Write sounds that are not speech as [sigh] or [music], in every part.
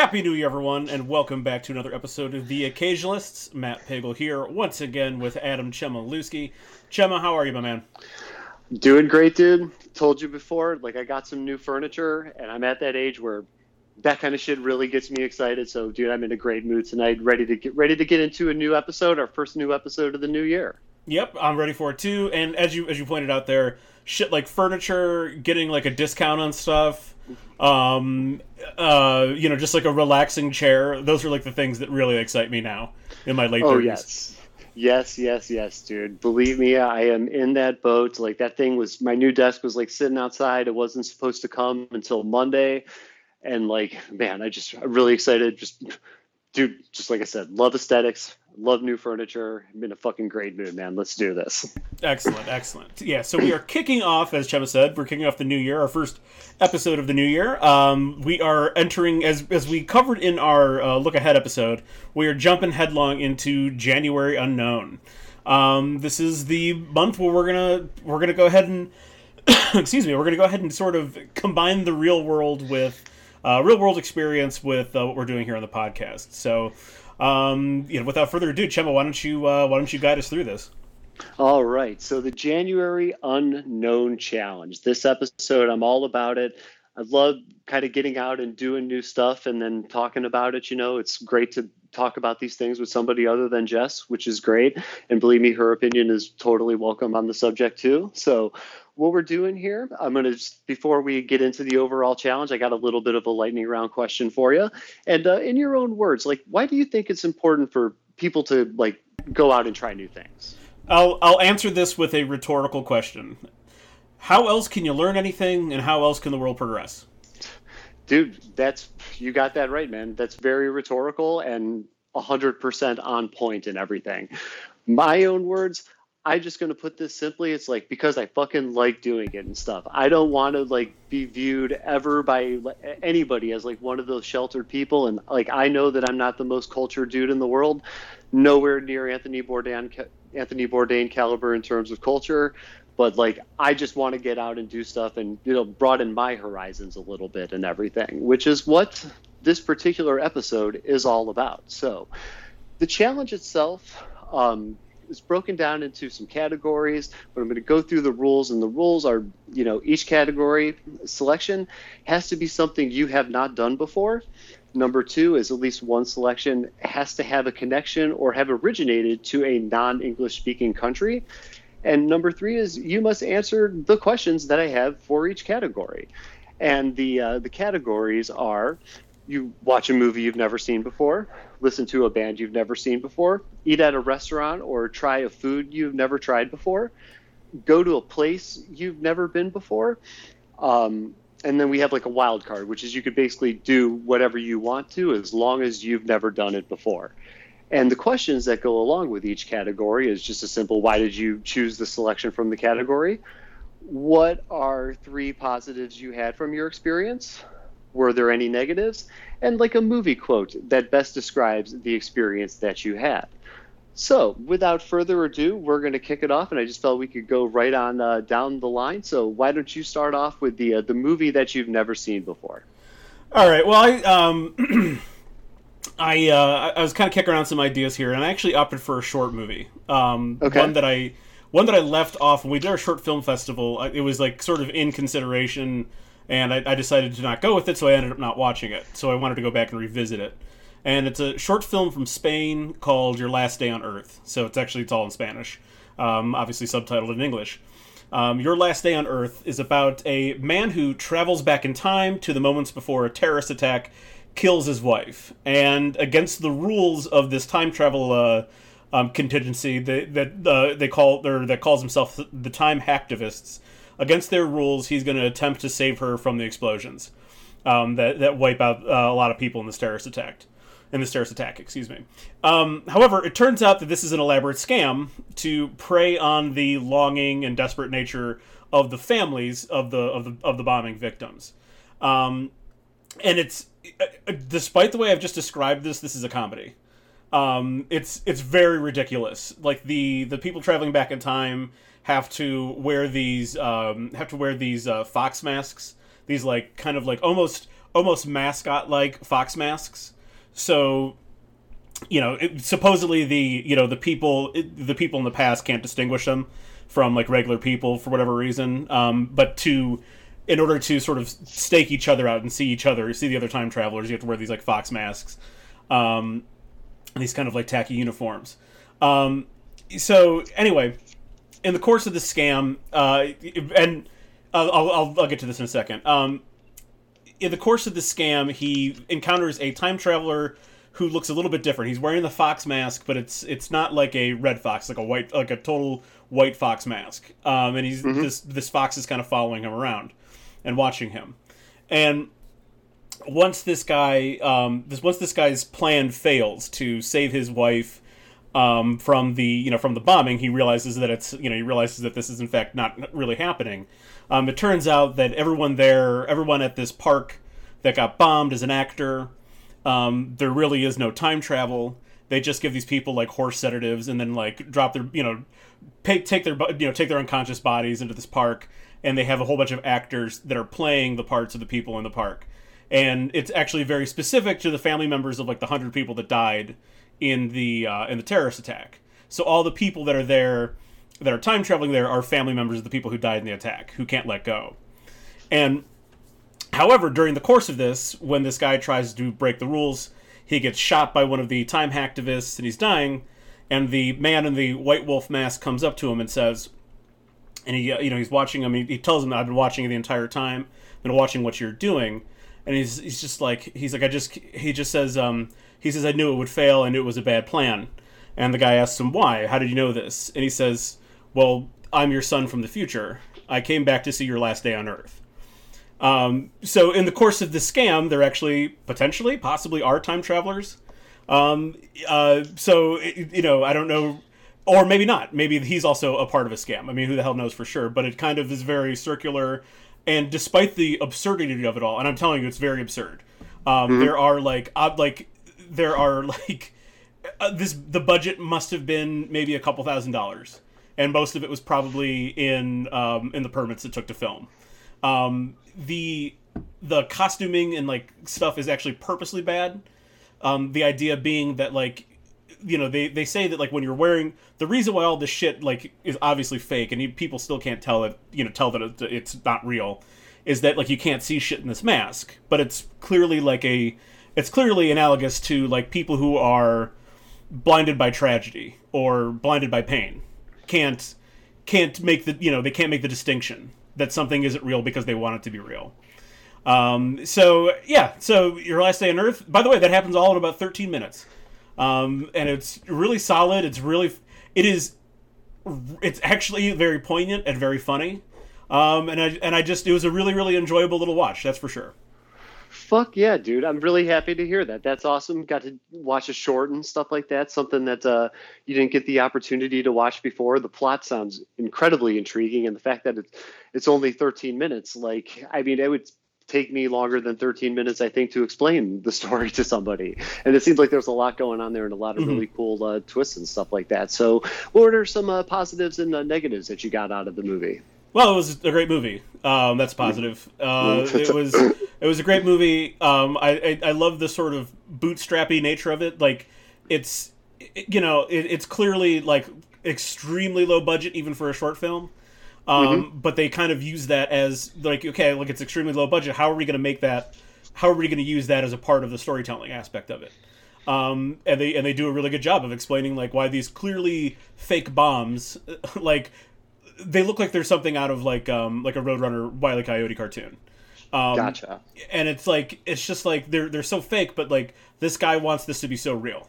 Happy New Year, everyone, and welcome back to another episode of The Occasionalists. Matt Pagel here, once again with Adam Chemaluski. Chema, how are you, my man? Doing great, dude. Told you before, like I got some new furniture, and I'm at that age where that kind of shit really gets me excited. So, dude, I'm in a great mood tonight, ready to get ready to get into a new episode, our first new episode of the new year. Yep, I'm ready for it too. And as you as you pointed out there, shit like furniture, getting like a discount on stuff, um, uh, you know, just like a relaxing chair. Those are like the things that really excite me now in my late. 30s. Oh yes. Yes, yes, yes, dude. Believe me, I am in that boat. Like that thing was my new desk was like sitting outside. It wasn't supposed to come until Monday. And like, man, I just I'm really excited. Just dude, just like I said, love aesthetics, love new furniture. I'm in a fucking great mood, man. Let's do this. Excellent, excellent. Yeah, so we are kicking off, as Chema said, we're kicking off the new year, our first episode of the new year. Um, we are entering, as as we covered in our uh, look ahead episode, we are jumping headlong into January unknown. Um, this is the month where we're gonna we're gonna go ahead and [coughs] excuse me, we're gonna go ahead and sort of combine the real world with uh, real world experience with uh, what we're doing here on the podcast. So um, you know, without further ado, Chema, why don't you uh, why don't you guide us through this? All right. So the January Unknown Challenge. This episode, I'm all about it. I love kind of getting out and doing new stuff and then talking about it. You know, it's great to talk about these things with somebody other than Jess, which is great. And believe me, her opinion is totally welcome on the subject too. So what we're doing here. I'm going to, before we get into the overall challenge, I got a little bit of a lightning round question for you. And uh, in your own words, like, why do you think it's important for people to like go out and try new things? I'll, I'll answer this with a rhetorical question. How else can you learn anything and how else can the world progress? Dude, that's, you got that right, man. That's very rhetorical and 100% on point in everything. My own words, I'm just gonna put this simply. It's like because I fucking like doing it and stuff. I don't want to like be viewed ever by anybody as like one of those sheltered people. And like I know that I'm not the most cultured dude in the world, nowhere near Anthony Bourdain, Anthony Bourdain caliber in terms of culture. But like I just want to get out and do stuff and you know broaden my horizons a little bit and everything, which is what this particular episode is all about. So the challenge itself. Um, it's broken down into some categories, but I'm going to go through the rules, and the rules are, you know, each category selection has to be something you have not done before. Number two is at least one selection has to have a connection or have originated to a non English speaking country. And number three is you must answer the questions that I have for each category. And the, uh, the categories are you watch a movie you've never seen before, listen to a band you've never seen before, eat at a restaurant or try a food you've never tried before, go to a place you've never been before. Um, and then we have like a wild card, which is you could basically do whatever you want to as long as you've never done it before. And the questions that go along with each category is just a simple why did you choose the selection from the category? What are three positives you had from your experience? Were there any negatives? And like a movie quote that best describes the experience that you had. So, without further ado, we're going to kick it off, and I just felt we could go right on uh, down the line. So, why don't you start off with the uh, the movie that you've never seen before? All right. Well, I um, [clears throat] I uh, I was kind of kicking around some ideas here, and I actually opted for a short movie. Um, okay. One that I one that I left off when we did our short film festival. It was like sort of in consideration and I, I, decided to not go with it, so I ended up not watching it. So I wanted to go back and revisit it. And it's a short film from Spain called Your Last Day on Earth. So it's actually it's all in Spanish, um, obviously subtitled in English. Um, Your Last Day on Earth is about a man who travels back in time to the moments before a terrorist attack kills his wife, and against the rules of this time travel uh, um, contingency that that uh, they call or that calls himself the Time Hacktivists against their rules, he's going to attempt to save her from the explosions um, that that wipe out uh, a lot of people in this terrorist attack. In this terrorist attack, excuse me. Um, however, it turns out that this is an elaborate scam to prey on the longing and desperate nature of the families of the of the of the bombing victims. Um, and it's uh, despite the way I've just described this, this is a comedy. Um, it's it's very ridiculous. Like the the people traveling back in time have to wear these um, have to wear these uh, fox masks. These like kind of like almost almost mascot like fox masks. So you know, it, supposedly the you know the people the people in the past can't distinguish them from like regular people for whatever reason. Um, but to in order to sort of stake each other out and see each other, see the other time travelers, you have to wear these like fox masks, um, these kind of like tacky uniforms. Um, so anyway, in the course of the scam, uh, and I'll, I'll, I'll get to this in a second. Um, in the course of the scam, he encounters a time traveler who looks a little bit different. He's wearing the fox mask, but it's it's not like a red fox, like a white, like a total white fox mask. Um, and he's mm-hmm. this this fox is kind of following him around and watching him. And once this guy, um, this once this guy's plan fails to save his wife um, from the you know from the bombing, he realizes that it's you know he realizes that this is in fact not really happening. Um, it turns out that everyone there, everyone at this park that got bombed is an actor. Um, there really is no time travel. They just give these people like horse sedatives and then like drop their you know pay, take their you know take their unconscious bodies into this park and they have a whole bunch of actors that are playing the parts of the people in the park and it's actually very specific to the family members of like the hundred people that died in the uh, in the terrorist attack. So all the people that are there that are time traveling there are family members of the people who died in the attack who can't let go. And however, during the course of this, when this guy tries to break the rules, he gets shot by one of the time hacktivists and he's dying. And the man in the white wolf mask comes up to him and says, and he, uh, you know, he's watching him. He, he tells him, "I've been watching the entire time. I've Been watching what you're doing." And he's he's just like he's like I just he just says um he says I knew it would fail. I knew it was a bad plan. And the guy asks him why. How did you know this? And he says, "Well, I'm your son from the future. I came back to see your last day on Earth." Um, so in the course of the scam, there actually potentially, possibly, are time travelers. Um, uh, so you know, I don't know or maybe not. Maybe he's also a part of a scam. I mean, who the hell knows for sure? But it kind of is very circular, and despite the absurdity of it all, and I'm telling you, it's very absurd. Um, mm-hmm. There are like, uh, like, there are like, uh, this. The budget must have been maybe a couple thousand dollars, and most of it was probably in um, in the permits it took to film. Um, the the costuming and like stuff is actually purposely bad. Um, the idea being that like you know they, they say that like when you're wearing the reason why all this shit like is obviously fake and you, people still can't tell it you know tell that it, it's not real is that like you can't see shit in this mask but it's clearly like a it's clearly analogous to like people who are blinded by tragedy or blinded by pain can't can't make the you know they can't make the distinction that something isn't real because they want it to be real um so yeah so your last day on earth by the way that happens all in about 13 minutes um, and it's really solid. It's really, it is, it's actually very poignant and very funny. Um, and I and I just it was a really really enjoyable little watch. That's for sure. Fuck yeah, dude! I'm really happy to hear that. That's awesome. Got to watch a short and stuff like that. Something that uh, you didn't get the opportunity to watch before. The plot sounds incredibly intriguing, and the fact that it's it's only 13 minutes. Like, I mean, it would take me longer than 13 minutes, I think, to explain the [laughs] story to somebody. And it seems like there's a lot going on there and a lot of mm-hmm. really cool uh, twists and stuff like that. So, what are some uh, positives and uh, negatives that you got out of the movie? Well, it was a great movie. Um, that's positive. Uh, it [laughs] was it was a great movie. Um, I, I, I love the sort of bootstrappy nature of it. Like it's you know it, it's clearly like extremely low budget even for a short film. Um, mm-hmm. But they kind of use that as like, okay, like it's extremely low budget. How are we going to make that? How are we going to use that as a part of the storytelling aspect of it? Um, and they and they do a really good job of explaining like why these clearly fake bombs, [laughs] like they look like there's something out of like um, like a Roadrunner Wile E. Coyote cartoon. Um, gotcha. And it's like it's just like they're they're so fake, but like this guy wants this to be so real,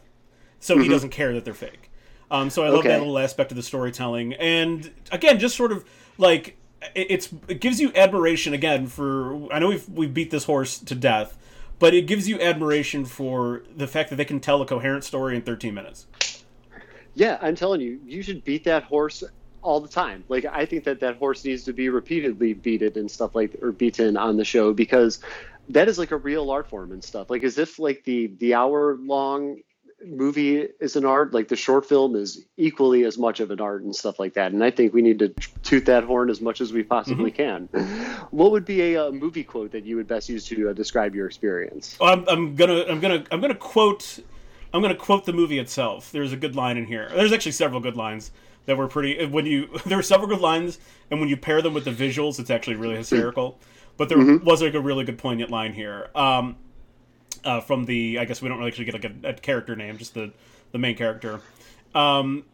so mm-hmm. he doesn't care that they're fake. Um, so I love okay. that little aspect of the storytelling, and again, just sort of like it's it gives you admiration again for I know we've we beat this horse to death, but it gives you admiration for the fact that they can tell a coherent story in 13 minutes. Yeah, I'm telling you, you should beat that horse all the time. Like I think that that horse needs to be repeatedly beaten and stuff like or beaten on the show because that is like a real art form and stuff. Like as if like the the hour long movie is an art, like the short film is equally as much of an art and stuff like that. And I think we need to toot that horn as much as we possibly can. What would be a, uh movie quote that you would best use to uh, describe your experience? Well, I'm, I'm gonna I'm gonna I'm gonna quote I'm gonna quote the movie itself. There's a good line in here. There's actually several good lines that were pretty. When you [laughs] there are several good lines, and when you pair them with the visuals, it's actually really hysterical. But there was like a really good poignant line here. Um, uh, from the I guess we don't really actually get like a, a character name, just the the main character. Um,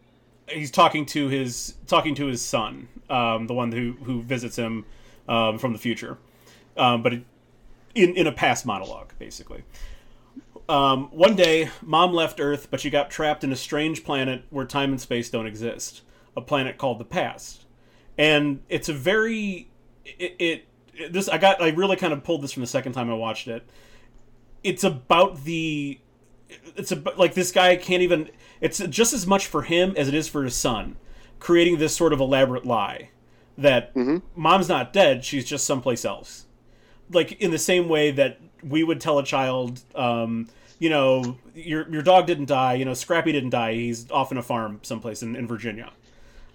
he's talking to his talking to his son, um, the one who who visits him um, from the future, um, but it, in in a past monologue, basically. Um, one day, mom left Earth, but she got trapped in a strange planet where time and space don't exist. A planet called the past, and it's a very it, it, it this I got I really kind of pulled this from the second time I watched it. It's about the it's about like this guy can't even it's just as much for him as it is for his son creating this sort of elaborate lie that mom's not dead she's just someplace else like in the same way that we would tell a child um, you know your your dog didn't die you know scrappy didn't die he's off in a farm someplace in, in virginia.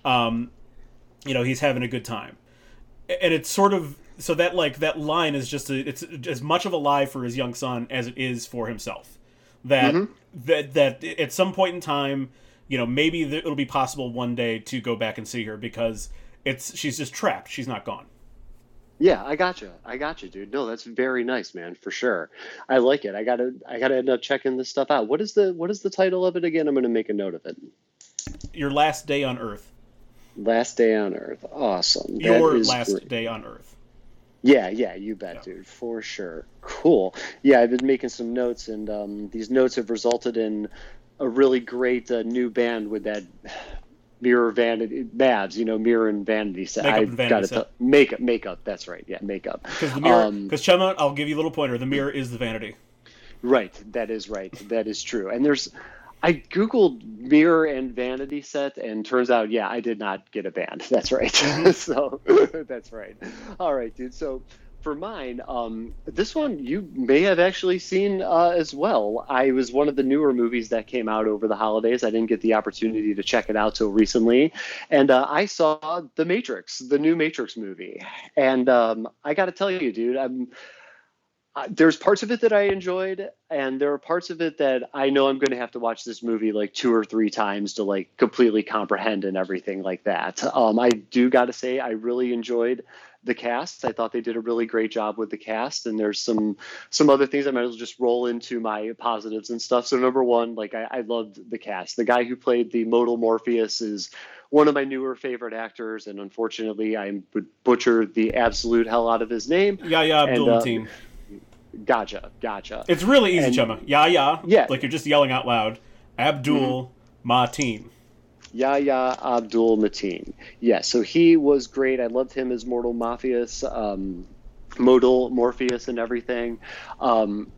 Um, you know he's having a good time. And it's sort of so that like that line is just a, it's as much of a lie for his young son as it is for himself. That that that at some point in time you know maybe it'll be possible one day to go back and see her because it's she's just trapped. She's not gone Yeah, I got gotcha. I got gotcha, dude. No, that's very nice, man, for sure. I like it. I gotta, I gotta end up checking this stuff out. What is the, what is the title of it again? I'm gonna make a note of it. your last day on earth Last Day on Earth. Awesome. Your last great. day on earth Yeah, yeah, you bet, Yeah. dude, for sure. Cool. Yeah, I've been making some notes, and um, these notes have resulted in a really great uh, new band with that mirror vanity Mavs, you know, mirror and vanity set. Makeup I and vanity got set. it. Makeup, makeup. That's right. Yeah, makeup. because the mirror Um, because Chema I'll give you a little pointer the mirror is the vanity Right, that is right. That is true. And there's, I googled mirror and vanity set, and turns out, yeah, I did not get a band. [laughs] That's right. [laughs] so [laughs] that's right. All right, dude. So for mine, um, this one you may have actually seen uh, as well. I was one of the newer movies that came out over the holidays. I didn't get the opportunity to check it out till recently, and uh, I saw The Matrix, the new Matrix movie, and um, I got to tell you, dude, I'm uh, there's parts of it that I enjoyed, and there are parts of it that I know I'm going to have to watch this movie like two or three times to like completely comprehend and everything like that. Um, I do got to say I really enjoyed the cast. I thought they did a really great job with the cast, and there's some some other things I might as well just roll into my positives and stuff. So number one, like I, I loved the cast. The guy who played the modal Morpheus is one of my newer favorite actors, and unfortunately, I would butcher the absolute hell out of his name. yeah yeah Abdul uh, Mateen Gotcha, gotcha. it's really easy and- Chema yeah yeah Yeah. like you're just yelling out loud Abdul Mateen Yahya Abdul Mateen. Yeah, so he was great. I loved him as Mortal Morpheus, um, Modal Morpheus, and everything. Um,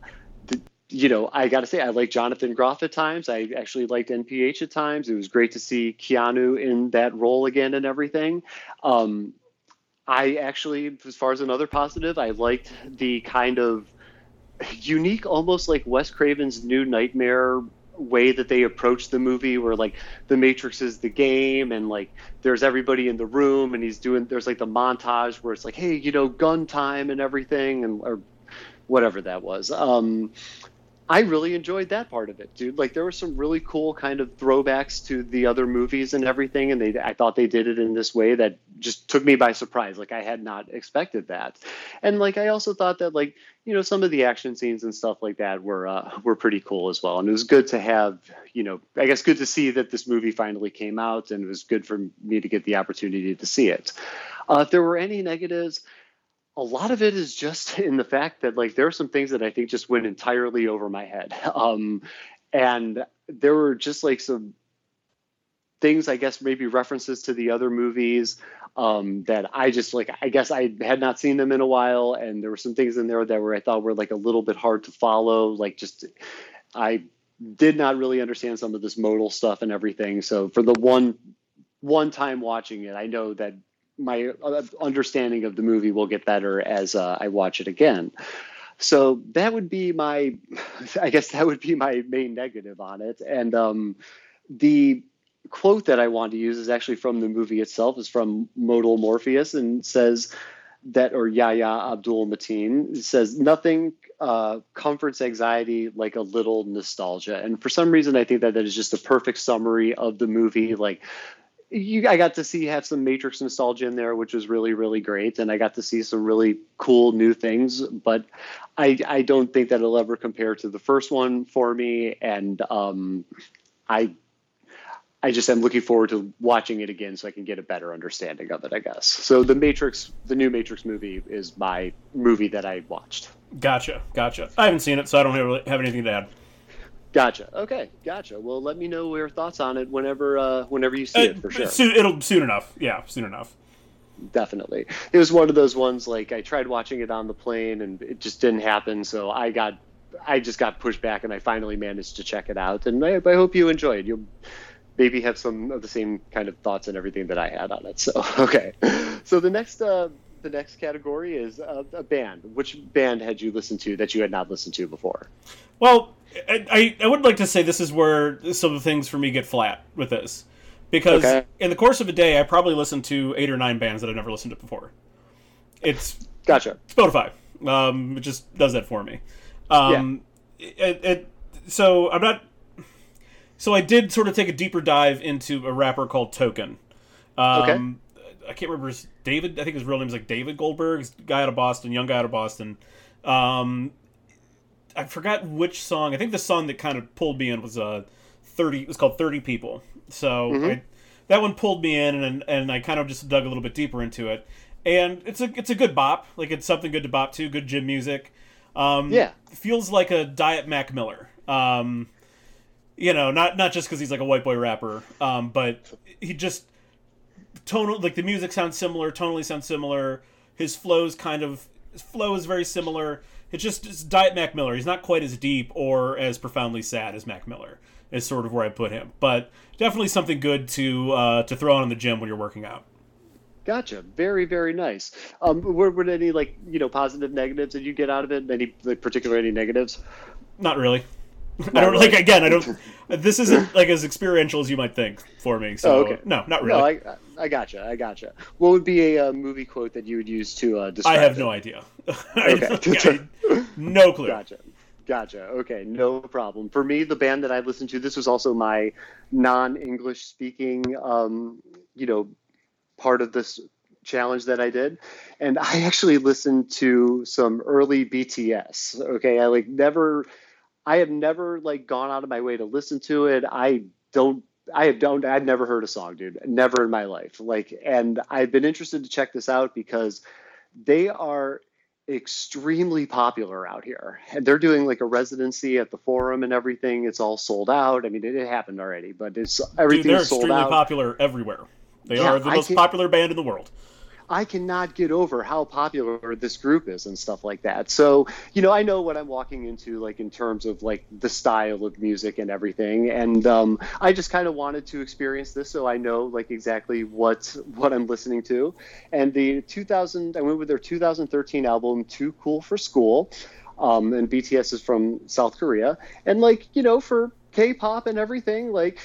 the, you know, I got to say, I like Jonathan Groff at times. I actually liked NPH at times. It was great to see Keanu in that role again and everything. Um, I actually, as far as another positive, I liked the kind of unique, almost like Wes Craven's New Nightmare way that they approach the movie where like the matrix is the game and like there's everybody in the room and he's doing there's like the montage where it's like hey you know gun time and everything and or whatever that was. Um I really enjoyed that part of it, dude. Like there were some really cool kind of throwbacks to the other movies and everything, and they I thought they did it in this way that just took me by surprise. Like I had not expected that, and like I also thought that like you know some of the action scenes and stuff like that were uh, were pretty cool as well. And it was good to have you know I guess good to see that this movie finally came out, and it was good for me to get the opportunity to see it. Uh, if there were any negatives, a lot of it is just [laughs] in the fact that like there are some things that I think just went entirely over my head. [laughs] Um, and there were just like some things, I guess, maybe references to the other movies um, that I just like, I guess I had not seen them in a while. And there were some things in there that were, I thought were like a little bit hard to follow. Like just, I did not really understand some of this modal stuff and everything. So for the one, one time watching it, I know that my uh, understanding of the movie will get better as uh, I watch it again. So that would be my, [laughs] I guess that would be my main negative on it. And um, the quote that I want to use is actually from the movie itself. is from Modal Morpheus and says that, or Yahya Abdul Mateen says, nothing uh, comforts anxiety like a little nostalgia. And for some reason, I think that that is just a perfect summary of the movie. Like, you, I got to see have some Matrix nostalgia in there, which was really, really great, and I got to see some really cool new things. But I, I don't think that it'll ever compare to the first one for me, and um, I I just am looking forward to watching it again so I can get a better understanding of it, I guess. So the Matrix, the new Matrix movie is my movie that I watched. Gotcha, gotcha. I haven't seen it, so I don't have, have anything to add. Gotcha. Okay, gotcha. Well, let me know your thoughts on it whenever uh, whenever you see uh, it for sure. Soon, it'll soon enough. Yeah, soon enough. Definitely. It was one of those ones like I tried watching it on the plane and it just didn't happen. So I got I just got pushed back and I finally managed to check it out. And I, I hope you enjoyed. You'll maybe have some of the same kind of thoughts and everything that I had on it. So [laughs] okay, so the next uh, the next category is uh, a band. Which band had you listened to that you had not listened to before? Well, I I would like to say this is where some of the things for me get flat with this. Because okay. in the course of a day, I probably listen to eight or nine bands that I've never listened to before. It's gotcha. Spotify. Um, it just does that for me. Um, yeah. It, it, so I'm not so I did sort of take a deeper dive into a rapper called Token. Um, okay. I can't remember his David. I think his real name is like David Goldberg, guy out of Boston, young guy out of Boston. Um, I forgot which song. I think the song that kind of pulled me in was uh, thirty. It was called Thirty People. So mm-hmm. I, that one pulled me in, and and I kind of just dug a little bit deeper into it. And it's a it's a good bop. Like it's something good to bop to. Good gym music. Um, yeah. Feels like a Diet Mac Miller. Um, you know, not not just because he's like a white boy rapper, um, but he just tonal like the music sounds similar, tonally sounds similar. His flows kind of his flow is very similar. It's just it's Diet Mac Miller. He's not quite as deep or as profoundly sad as Mac Miller. Is sort of where I put him, but definitely something good to uh, to throw on in the gym when you're working out. Gotcha. Very, very nice. Um, were, were there any like you know positive negatives that you get out of it? Any like, particular any negatives? Not really. [laughs] I don't like again. I don't. [laughs] This isn't like as experiential as you might think for me. So oh, okay. no, not really. No, I, I gotcha. I gotcha. What would be a uh, movie quote that you would use to uh, describe? I have it? no idea. [laughs] okay. no clue. Gotcha. Gotcha. Okay, no problem. For me, the band that I listened to, this was also my non-English speaking, um, you know, part of this challenge that I did, and I actually listened to some early BTS. Okay, I like never I have never like gone out of my way to listen to it. I don't I have don't I've never heard a song, dude. Never in my life. Like and I've been interested to check this out because they are extremely popular out here. And they're doing like a residency at the forum and everything. It's all sold out. I mean, it, it happened already, but it's everything Dude, they're extremely popular everywhere. They yeah, are the most popular band in the world. I cannot get over how popular this group is and stuff like that. So, you know, I know what I'm walking into, like in terms of like the style of music and everything. And um, I just kind of wanted to experience this, so I know like exactly what what I'm listening to. And the 2000, I went with their 2013 album, Too Cool for School. Um, and BTS is from South Korea. And like, you know, for K-pop and everything, like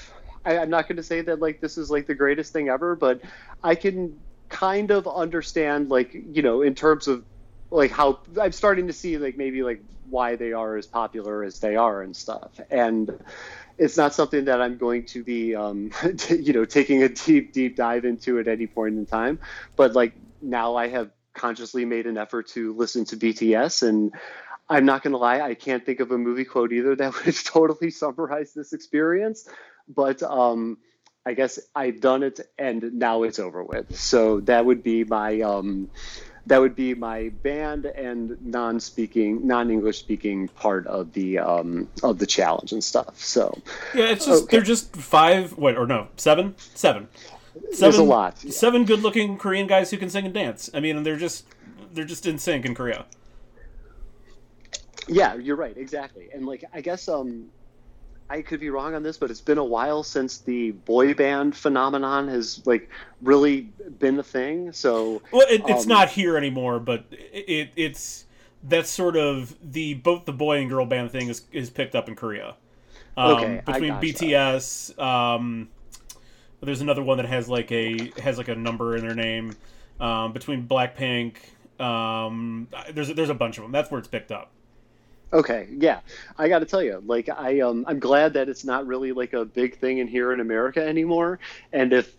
I, I'm not going to say that like this is like the greatest thing ever, but I can kind of understand like you know in terms of like how I'm starting to see like maybe like why they are as popular as they are and stuff. And it's not something that I'm going to be um, [laughs] you know taking a deep deep dive into at any point in time. But like now I have consciously made an effort to listen to BTS and I'm not going to lie I can't think of a movie quote either that [laughs] would totally summarize this experience. But um I guess I've done it and now it's over with. So that would be my um, that would be my band and non-speaking, non-English speaking part of the um, of the challenge and stuff. So yeah, it's just okay. they're just five. Wait, or no, seven, seven. Seven, There's a lot. Seven good-looking Korean guys who can sing and dance. I mean, they're just they're just in sync in Korea. Yeah, you're right. Exactly. And like, I guess um, I could be wrong on this, but it's been a while since the boy band phenomenon has like really been the thing. So well, it, it's um, not here anymore, but it, it's that's sort of the both the boy and girl band thing is is picked up in Korea. Um, Okay, between. BTS, um, there's another one that has like a has like a number in their name. Um, between Blackpink, um, there's there's a bunch of them. That's where it's picked up. Okay, yeah, I got to tell you, like I um I'm glad that it's not really like a big thing in here in America anymore. And if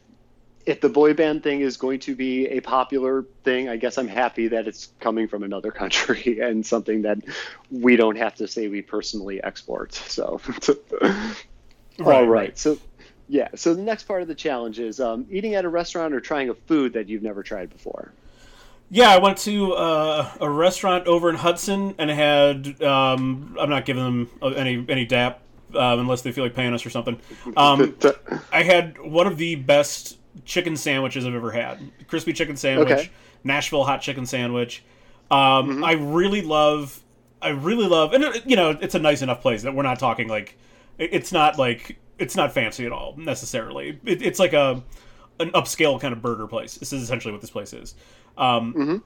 if the boy band thing is going to be a popular thing, I guess I'm happy that it's coming from another [laughs] country and something that we don't have to say we personally export. So, [laughs] all right, so. Yeah, so the next part of the challenge is um, eating at a restaurant or trying a food that you've never tried before. Yeah, I went to uh, a restaurant over in Hudson and had. Um, I'm not giving them any any dap um, unless they feel like paying us or something. Um, [laughs] I had one of the best chicken sandwiches I've ever had. Crispy chicken sandwich, Okay. Nashville hot chicken sandwich. Um, I really love. I really love, and it, you know, it's a nice enough place that we're not talking like. It's not like it's not fancy at all necessarily. It, it's like a an upscale kind of burger place. This is essentially what this place is. Um,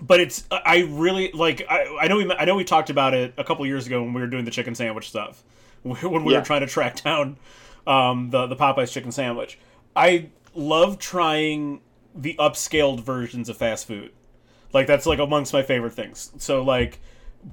But it's I really like I, I know we I know we talked about it a couple years ago when we were doing the chicken sandwich stuff [laughs] when we Yeah. were trying to track down um, the the Popeyes chicken sandwich. I love trying the upscaled versions of fast food. Like that's like amongst my favorite things. So like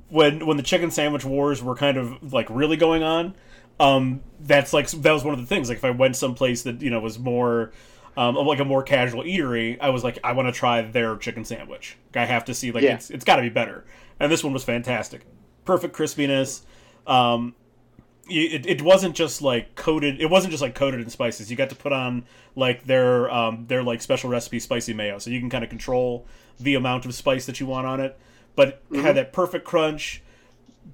when when the chicken sandwich wars were kind of like really going on, um, that's like that was one of the things. Like if I went someplace that you know was more um, like a more casual eatery, I was like, I want to try their chicken sandwich. I have to see like Yeah. it's it's got to be better. And this one was fantastic, perfect crispiness. Um, it, it wasn't just like coated. It wasn't just like coated in spices. You got to put on like their um, their like special recipe spicy mayo, so you can kind of control the amount of spice that you want on it. But it had that perfect crunch.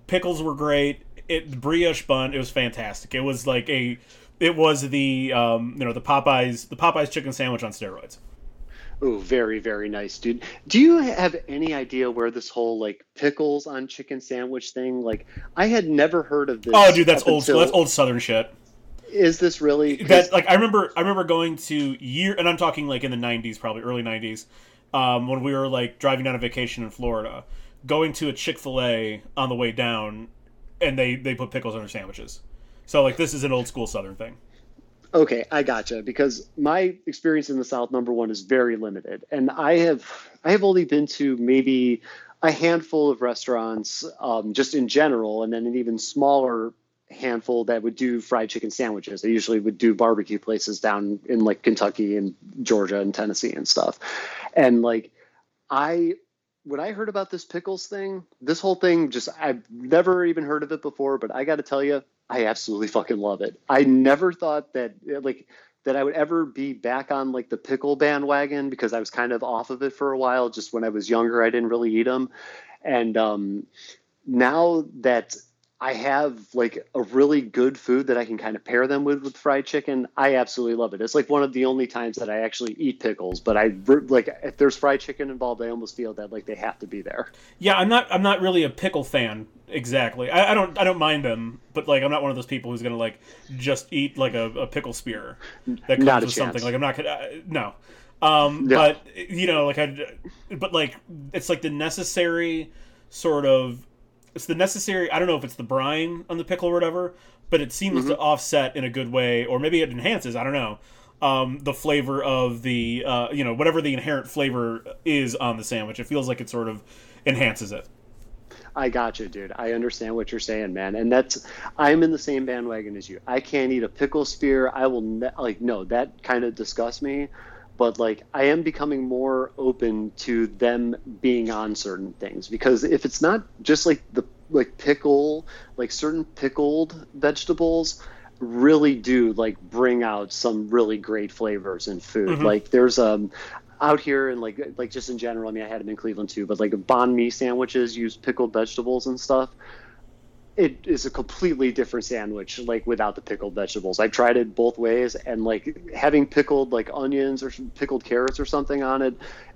Pickles were great. It brioche bun. It was fantastic. It was like a. It was the um, you know the Popeyes the Popeyes chicken sandwich on steroids. Oh, very, very nice, dude. Do you have any idea where this whole like pickles on chicken sandwich thing? Like, I had never heard of this. Oh, dude, that's old until- That's old Southern shit. Is this really? that like I remember I remember going to year and I'm talking like in the 90s probably early 90s um, when we were like driving down a vacation in Florida going to a Chick-fil-A on the way down and they they put pickles on their sandwiches so like this is an old school southern thing Okay, I gotcha. Because my experience in the South, number one, is very limited, and I have I have only been to maybe a handful of restaurants, um, just in general, and then an even smaller handful that would do fried chicken sandwiches. They usually would do barbecue places down in like Kentucky and Georgia and Tennessee and stuff, and like I when I heard about this pickles thing, this whole thing just I've never even heard of it before, but I got to tell you, I absolutely fucking love it. I never thought that like that I would ever be back on like the pickle bandwagon because I was kind of off of it for a while. Just when I was younger, I didn't really eat them, and um, now that I have like a really good food that I can kind of pair them with with fried chicken. I absolutely love it. It's like one of the only times that I actually eat pickles, but I like if there's fried chicken involved, I almost feel that like they have to be there. yeah I'm not I'm not really a pickle fan exactly I, I don't I don't mind them but like I'm not one of those people who's gonna like just eat like a, a pickle spear that comes with something like I'm not gonna uh, no um No. but you know like I but like it's like the necessary sort of it's the necessary I don't know if it's the brine on the pickle or whatever but it seems Mm-hmm. to offset in a good way or maybe it enhances I don't know um, the flavor of the uh, you know whatever the inherent flavor is on the sandwich it feels like it sort of enhances it I got you, dude. I understand what you're saying, man. And that's I'm in the same bandwagon as you. I can't eat a pickle spear. I will ne- like no, that kind of disgusts me. But like I am becoming more open to them being on certain things because if it's not just like the like pickle, like certain pickled vegetables really do like bring out some really great flavors in food. Like there's um out here and like like just in general. I mean, I had them in Cleveland too, but like banh mi sandwiches use pickled vegetables and stuff. It is a completely different sandwich, like without the pickled vegetables. I tried it both ways, and like having pickled like onions or pickled carrots or something on it,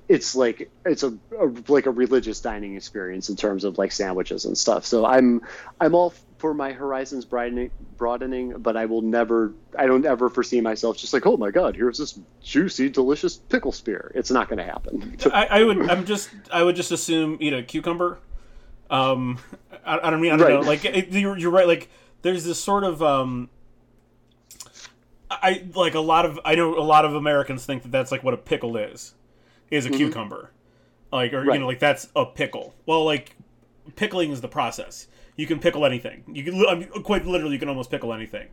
it's like it's a, a like a religious dining experience in terms of like sandwiches and stuff. So I'm I'm all for my horizons broadening, broadening, but I will never I don't ever foresee myself just like oh my god here's this juicy delicious pickle spear. It's not going to happen. I, I would I'm just I would just assume eat a cucumber Um, I, I don't mean I don't Right. know. Like it, you're, you're right. Like there's this sort of um, I like a lot of I know a lot of Americans think that that's like what a pickle is, is a cucumber, like or you Mm-hmm. Know like that's a pickle. Well, like pickling is the process. You can pickle anything. You can I mean, quite literally you can almost pickle anything.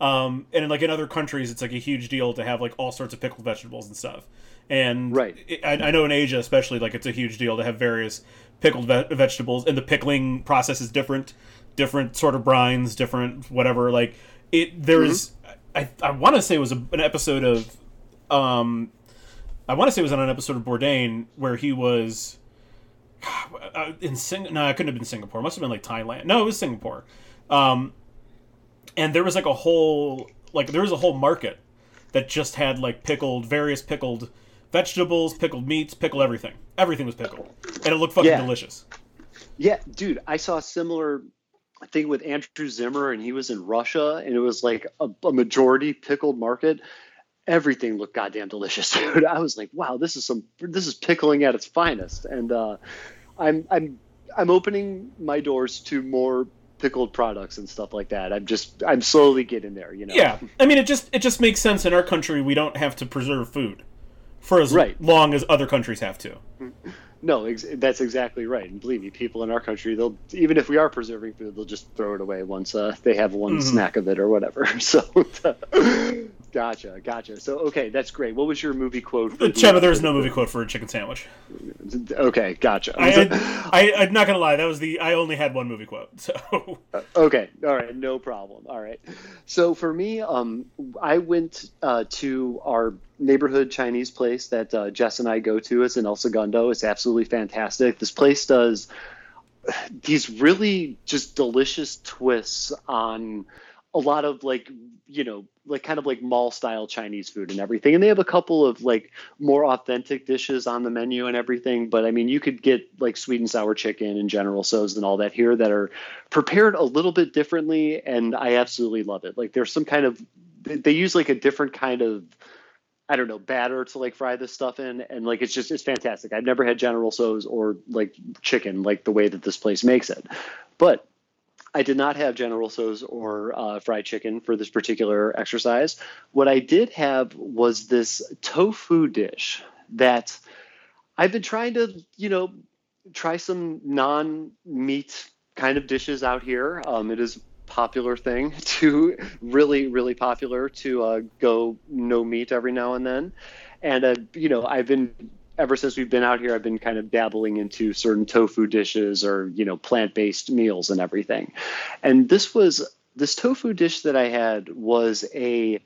Um, and in, like in other countries, it's like a huge deal to have like all sorts of pickled vegetables and stuff. And Right. it- I, I know in Asia, especially, like it's a huge deal to have various pickled ve- vegetables, and the pickling process is different, different sort of brines, different whatever. Like it, there's, I, I want to say it was a, an episode of, um, I want to say it was on an episode of Bourdain where he was [sighs] uh, in Sing. No, it couldn't have been Singapore. It must have been like Thailand. No, it was Singapore. Um, and there was like a whole like there was a whole market that just had like pickled various pickled vegetables, pickled meats, pickled everything. Everything was pickled, and it looked fucking Yeah. delicious. Yeah, dude, I saw a similar thing with Andrew Zimmern, and he was in Russia, and it was like a, a majority pickled market. Everything looked goddamn delicious, [laughs] dude. I was like, wow, this is some this is pickling at its finest, and uh, I'm I'm I'm opening my doors to more pickled products and stuff like that. I'm just I'm slowly getting there, you know. Yeah, I mean it just it just makes sense in our country. We don't have to preserve food for as Right. long as other countries have to. No, ex- that's exactly right. And believe me, people in our country, they'll even if we are preserving food, they'll just throw it away once uh, they have one Mhm. snack of it or whatever. [laughs] So, gotcha, gotcha. So, okay, that's great. What was your movie quote? For Uh, Chema, there's no movie quote for a chicken sandwich. Okay, gotcha. I, I, [laughs] I, I'm not gonna lie. That was the I only had one movie quote. So [laughs] Okay, all right, no problem. All right. So for me, um, I went uh, to our neighborhood Chinese place that uh, Jess and I go to. It's in El Segundo. It's absolutely fantastic. This place does these really just delicious twists on a lot of like you know like kind of like mall style Chinese food and everything. And they have a couple of like more authentic dishes on the menu and everything. But I mean, you could get like sweet and sour chicken and General Tso's and all that here that are prepared a little bit differently, and I absolutely love it. Like there's some kind of they use like a different kind of I don't know batter to like fry this stuff in, and like it's just it's fantastic. I've never had General Tso's or like chicken like the way that this place makes it, but I did not have General Tso's or uh, fried chicken for this particular exercise. What I did have was this tofu dish that I've been trying to, you know, try some non-meat kind of dishes out here. Um, it is popular thing [laughs] to really, really popular to uh, go no meat every now and then. And uh, you know, I've been ever since we've been out here, I've been kind of dabbling into certain tofu dishes or you know plant-based meals and everything. And this was this tofu dish that I had was a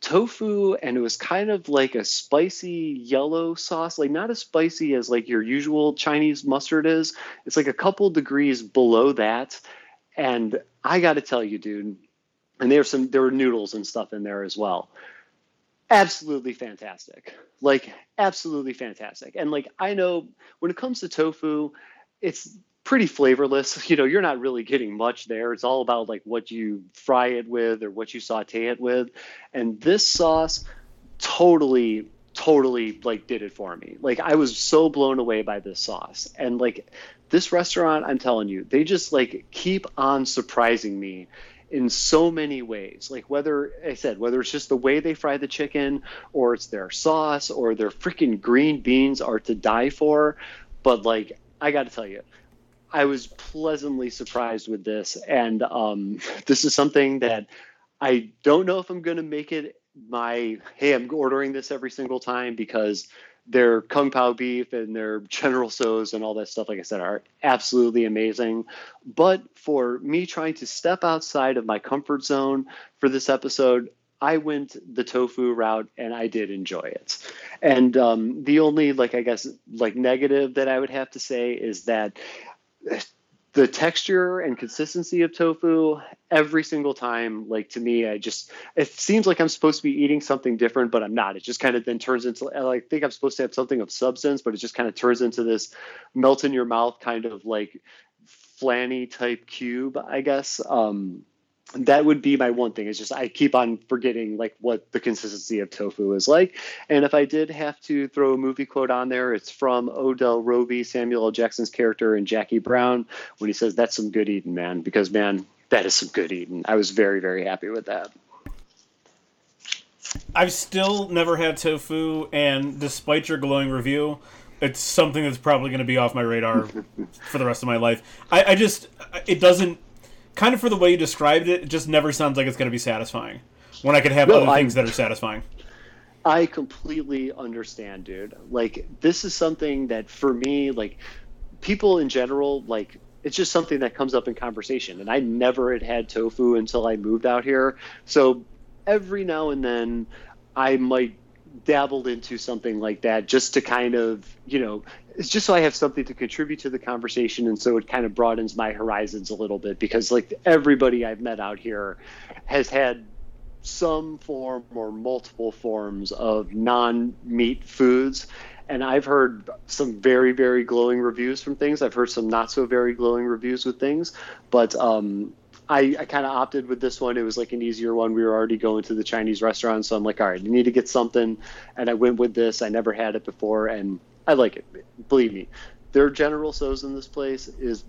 tofu and it was kind of like a spicy yellow sauce like not as spicy as like your usual chinese mustard is. It's like a couple degrees below that. And i got to tell you dude and there's some there were noodles and stuff in there as well absolutely fantastic. Like absolutely fantastic. And like i know when it comes to tofu it's pretty flavorless. [laughs] You know you're not really getting much there. It's all about like what you fry it with or what you saute it with. And this sauce totally totally like did it for me. Like i was so blown away by this sauce. And like this restaurant i'm telling you they just like keep on surprising me in so many ways. Like whether I said whether it's just the way they fry the chicken, or it's their sauce, or their freaking green beans are to die for. But like I got to tell you, I was pleasantly surprised with this, and um, [laughs] this is something that I don't know if I'm going to make it my hey I'm ordering this every single time because their kung pao beef and their [laughs] general tso's and all that stuff like i said are absolutely amazing. But for me trying to step outside of my comfort zone for this episode i went the tofu route and i did enjoy it. And um, the only like i guess like negative that i would have to say is that the texture and consistency of tofu every single time like to me i just it seems like i'm supposed to be eating something different but i'm not. It just kind of then turns into i think i'm supposed to have something of substance but it just kind of turns into this melt in your mouth kind of like flanny type cube i guess. Um that would be my one thing. It's just I keep on forgetting like what the consistency of tofu is like. And if I did have to throw a movie quote on there, it's from Ordell Robbie, Samuel L. Jackson's character in Jackie Brown, when he says, "That's some good eating, man." Because man, that is some good eating. I was very very happy with that. I've still never had tofu, and despite your glowing review, it's something that's probably going to be off my radar [laughs] for the rest of my life. I, I just, it doesn't, kind of for the way you described it, it just never sounds like it's going to be satisfying when I could have No, other I- things that are satisfying. I completely understand, dude. Like this is something that for me, like people in general, like it's just something that comes up in conversation. And I never had had tofu until I moved out here. So every now and then I might dabbled into something like that just to kind of, you know, it's just so I have something to contribute to the conversation and so it kind of broadens my horizons a little bit because like everybody I've met out here has had some form or multiple forms of non-meat foods and I've heard some very, very glowing reviews from things. I've heard some not so very glowing reviews with things, but um, I, I kind of opted with this one. It was like an easier one. We were already going to the Chinese restaurant, so I'm like, all right, I need to get something, and I went with this. I never had it before, and I like it. Believe me, their General Tso's in this place is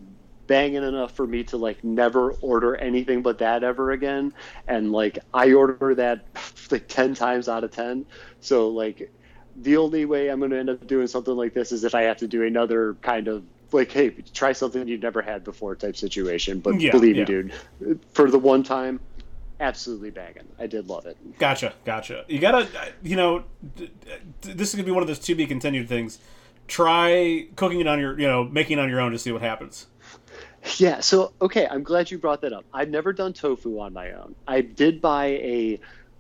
banging enough for me to like never order anything but that ever again. And like I order that [laughs] like ten times out of ten. So like the only way I'm going to end up doing something like this is if I have to do another kind of like, hey, try something you've never had before type situation. But Yeah, believe yeah. me, dude, for the one time, absolutely banging. I did love it. Gotcha, gotcha. You gotta, you know, this is gonna be one of those to be continued things. Try cooking it on your, you know, making it on your own to see what happens. Yeah, so okay, I'm glad you brought that up. I've never done tofu on my own. I did buy a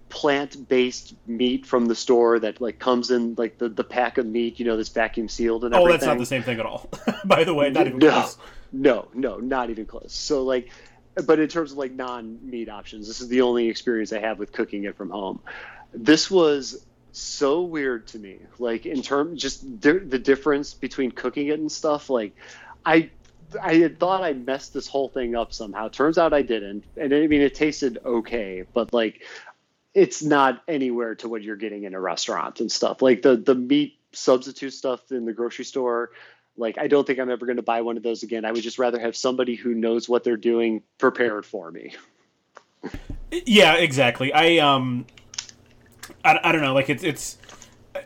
plant-based meat from the store that like comes in like the, the pack of meat, you know, that's vacuum sealed and Oh, everything. that's not the same thing at all. [laughs] By the way, not even no, close. no, no, not even close. So like, but in terms of like non-meat options, this is the only experience I have with cooking it from home. This was so weird to me. Like in terms, just di- the difference between cooking it and stuff. Like, I. I had thought I messed this whole thing up somehow. Turns out I didn't. And I mean, it tasted okay, but like, it's not anywhere to what you're getting in a restaurant and stuff. Like the the meat substitute stuff in the grocery store, like I don't think I'm ever going to buy one of those again. I would just rather have somebody who knows what they're doing prepared for me. Yeah, exactly. I um, I, I don't know. Like it's it's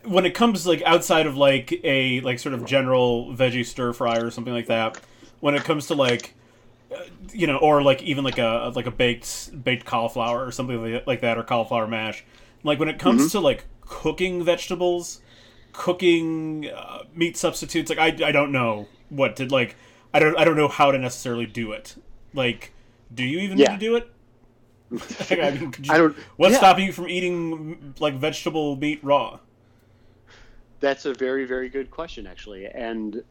when it comes like outside of like a like sort of general veggie stir fry or something like that. When it comes to like uh, you know, or like even like a like a baked baked cauliflower or something like- like that, or cauliflower mash. Like when it comes to like cooking vegetables, cooking uh, meat substitutes, like I, I don't know what to like. I don't I don't know how to necessarily do it. Like, do you even Yeah. need to do it? [laughs] Like, I mean, you, I don't- What's yeah. stopping you from eating like vegetable meat raw? That's a very very good question actually, and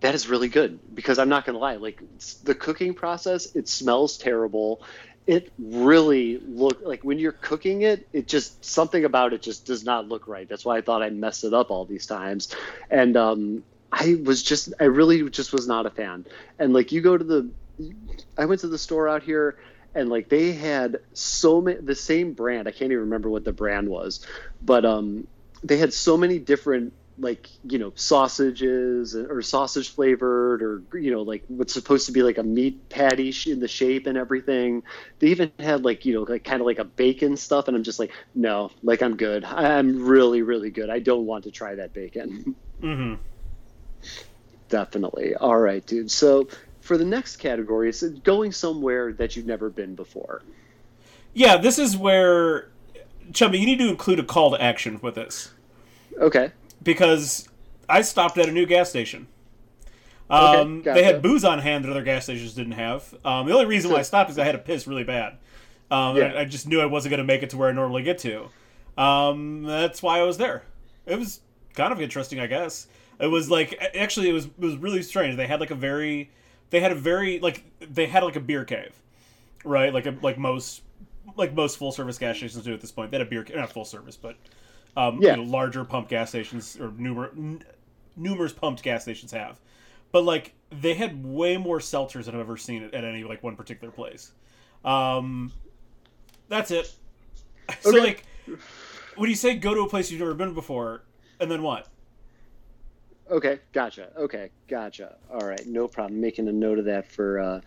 that is really good because I'm not going to lie. Like the cooking process, it smells terrible. It really look like when you're cooking it, it just something about it just does not look right. That's why I thought I messed it up all these times, and um, I was just I really just was not a fan. And like you go to the, I went to the store out here. And like they had so many, the same brand. I can't even remember what the brand was, but um, they had so many different like you know sausages or sausage flavored or you know like what's supposed to be like a meat patty in the shape and everything. They even had like you know like kind of like a bacon stuff and i'm just like no like i'm good. I'm really really good. I don't want to try that bacon. Mm-hmm. definitely. All right dude. So for the next category it's going somewhere that you've never been before? Yeah, this is where Chubby, you need to include a call to action with this. Okay because I stopped at a new gas station. Okay, Um, gotcha. They had booze on hand that other gas stations didn't have. Um, the only reason why I stopped is I had to piss really bad. Um, Yeah. I, I just knew I wasn't going to make it to where I normally get to. Um, that's why I was there. It was kind of interesting, I guess. It was like actually, it was it was really strange. They had like a very, they had a very like they had like a beer cave, right? Like a, like most like most full service gas stations do at this point. They had a beer cave, not full service, but um, Yeah. you know, larger pump gas stations or numer- n- numerous pumped gas stations have. But like they had way more seltzers than I've ever seen at, at any like one particular place. Um, that's it. [laughs] So like, when you say go to a place you've never been before, and then what? Okay, gotcha. Okay, gotcha. All right, no problem. Making a note of that for uh,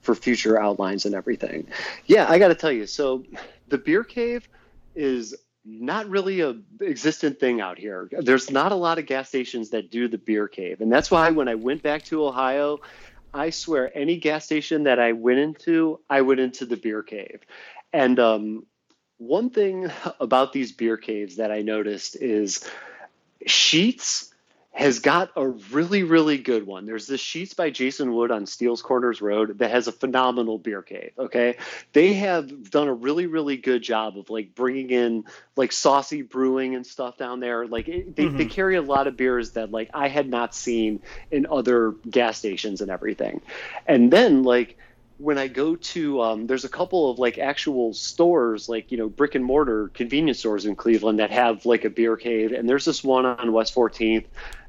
for future outlines and everything. Yeah, I got to tell you. So, the beer cave is not really a existent thing out here. There's not a lot of gas stations that do the beer cave, and that's why when I went back to Ohio, I swear any gas station that I went into, I went into the beer cave. And um, one thing [laughs] about these beer caves that I noticed is Sheetz has got a really, really good one. There's this Sheetz by Jason Wood on Steele's Corners Road that has a phenomenal beer cave. Okay. They have done a really, really good job of like bringing in like saucy brewing and stuff down there. Like it, they, they carry a lot of beers that like I had not seen in other gas stations and everything. And then like, when I go to, um, there's a couple of like actual stores, like you know, brick and mortar convenience stores in Cleveland that have like a beer cave, and there's this one on West 14th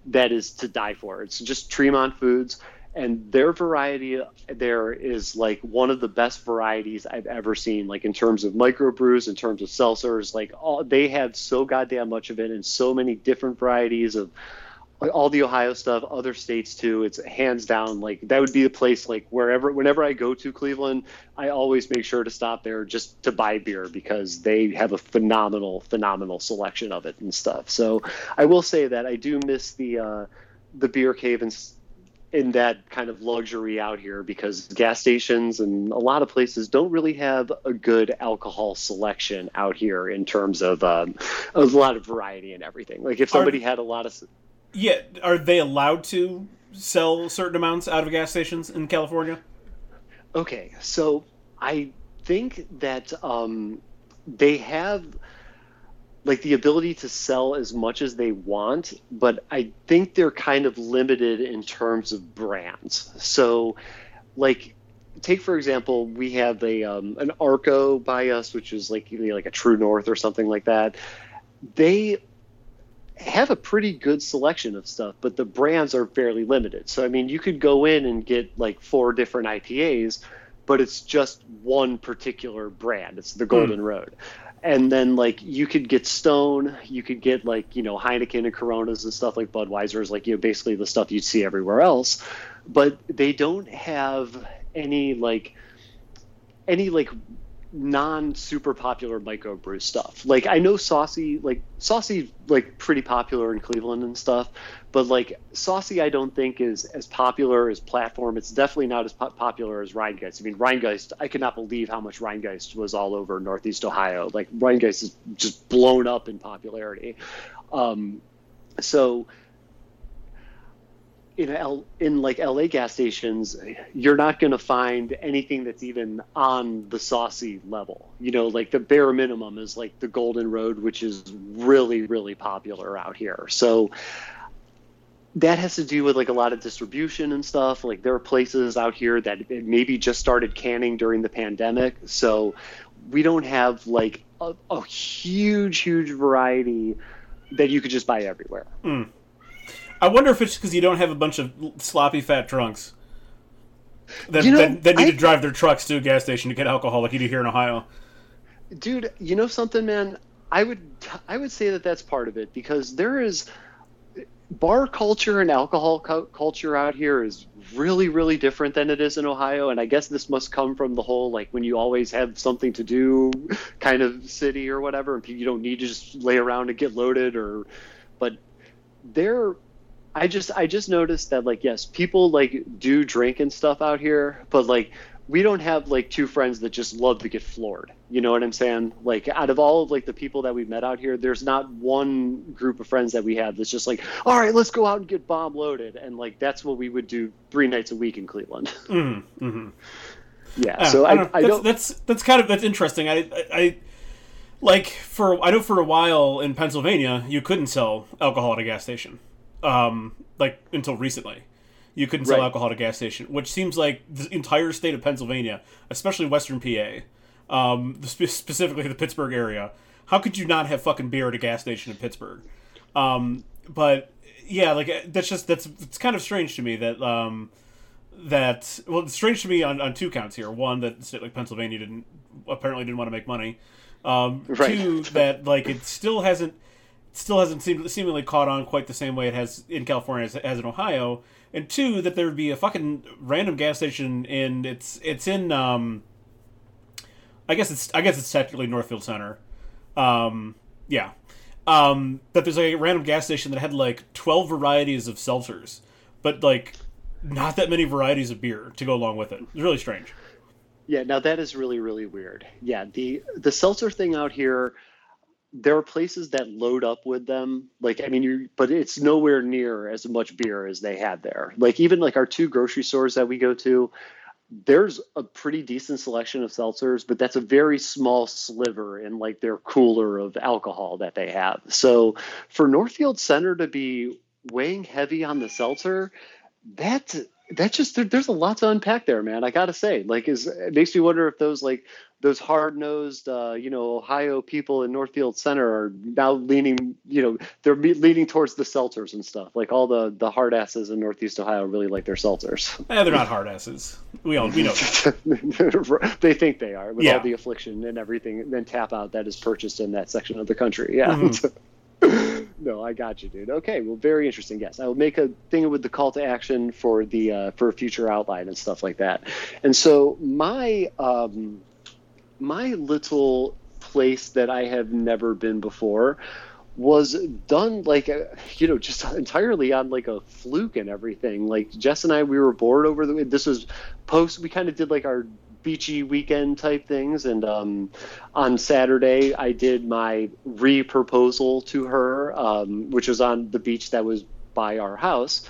that is to die for. It's just Tremont Foods, and their variety there is like one of the best varieties I've ever seen. Like in terms of microbrews, in terms of seltzers, like all they have so goddamn much of it, and so many different varieties of all the Ohio stuff, other states too. It's hands down like that would be the place like wherever whenever I go to Cleveland, I always make sure to stop there just to buy beer because they have a phenomenal phenomenal selection of it and stuff. So I will say that I do miss the uh, the beer cave and in that kind of luxury out here because gas stations and a lot of places don't really have a good alcohol selection out here in terms of um, a lot of variety and everything. Like if somebody had a lot of Yeah, are they allowed to sell certain amounts out of gas stations in California? Okay, so I think that um, they have like the ability to sell as much as they want, but I think they're kind of limited in terms of brands. So, like, take for example, we have a um, an Arco by us, which is like you know, like a True North or something like that. They have a pretty good selection of stuff, but the brands are fairly limited. So I mean, you could go in and get like four different IPAs, but it's just one particular brand. It's the Golden hmm. Road. And then like you could get Stone, you could get like, you know, Heineken and Coronas and stuff like Budweiser's, like, you know, basically the stuff you'd see everywhere else. But they don't have any like any like non super popular microbrew stuff. Like I know Saucy, like Saucy, like pretty popular in Cleveland and stuff, but like Saucy, I don't think is as popular as Platform. It's definitely not as po- popular as Rhinegeist. I mean, Rhinegeist, I could not believe how much Rhinegeist was all over Northeast Ohio. Like Rhinegeist is just blown up in popularity. Um, so in L, in like LA gas stations, you're not going to find anything that's even on the saucy level. You know, like the bare minimum is like the Golden Road, which is really really popular out here. So that has to do with like a lot of distribution and stuff. Like there are places out here that maybe just started canning during the pandemic, so we don't have like a, a huge huge variety that you could just buy everywhere. Mm. I wonder if it's because you don't have a bunch of sloppy fat drunks that, You know, that, that need I- to drive their trucks to a gas station to get alcohol like you do here in Ohio. dude you know something man i would i would say that that's part of it because there is bar culture and alcohol cu- culture out here is really really different than it is in ohio and i guess this must come from the whole like when you always have something to do [laughs] kind of city or whatever and you don't need to just lay around and get loaded or but there I just I just noticed that like yes, people like do drink and stuff out here, but like we don't have like two friends that just love to get floored. You know what I'm saying? Like out of all of like the people that we've met out here, there's not one group of friends that we have that's just like, all right, let's go out and get bomb loaded, and like that's what we would do three nights a week in Cleveland. [laughs] Mm-hmm. yeah. Yeah, so I, don't, I that's, don't. that's that's kind of that's interesting. I, I, I like for I know for a while in Pennsylvania you couldn't sell alcohol at a gas station, um, like until recently. You couldn't sell Right. alcohol at a gas station, which seems like the entire state of Pennsylvania, especially Western PA, um, spe- specifically the Pittsburgh area. How could you not have fucking beer at a gas station in Pittsburgh? Um, but yeah, like that's just that's it's kind of strange to me that um, that well, it's strange to me on, on two counts here. One that state like Pennsylvania didn't apparently didn't want to make money. Um, Right. Two that like it still hasn't still hasn't seemingly caught on quite the same way it has in California as has in Ohio. And two that there would be a fucking random gas station in it's it's in um, I guess it's I guess it's technically Northfield Center. Um, yeah. Um, but there's like a random gas station that had like 12 varieties of seltzers, but like not that many varieties of beer to go along with it. It's really strange. Yeah, now that is really really weird. Yeah, the the seltzer thing out here, there are places that load up with them. Like I mean, you but it's nowhere near as much beer as they had there. Like even like our two grocery stores that we go to, there's a pretty decent selection of seltzers, but that's a very small sliver in like their cooler of alcohol that they have. So for Northfield Center to be weighing heavy on the seltzer, that that just there, there's a lot to unpack there, man. I gotta say, like, is it makes me wonder if those like those hard nosed, uh, you know, Ohio people in Northfield Center are now leaning, you know, they're leaning towards the seltzers and stuff. Like all the the hard asses in Northeast Ohio really like their seltzers. Eh, they're not hard asses. We all we know. That. [laughs] they think they are with Yeah. all the affliction and everything, and then tap out that is purchased in that section of the country. Yeah. Mhm. [laughs] no, I got you, dude. Okay, well, very interesting. Yes, I will make a thing with the call to action for the uh, for future outline and stuff like that. And so my um, my little place that I have never been before was done like you know just entirely on like a fluke and everything. Like jess and i we were bored over the this was post we kind of did like our beachy weekend type things and um, on saturday i did my re-proposal to her um, which was on the beach that was by our house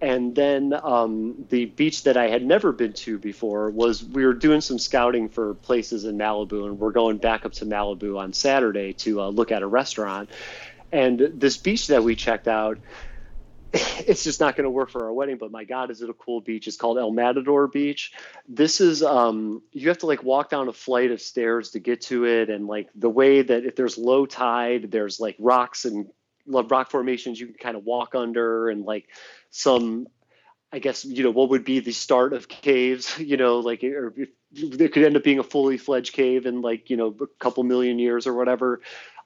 and then um, the beach that I had never been to before was we were doing some scouting for places in Malibu, and we're going back up to Malibu on Saturday to uh, look at a restaurant. And this beach that we checked out, [sighs] it's just not going to work for our wedding. But my God, is it a cool beach? It's called El Matador Beach. This is um, you have to like walk down a flight of stairs to get to it, and like the way that if there's low tide, there's like rocks and rock formations you can kind of walk under, and like some I guess you know what would be the start of caves, [laughs] you know, like or it could end up being a fully fledged cave in like you know a couple million years or whatever.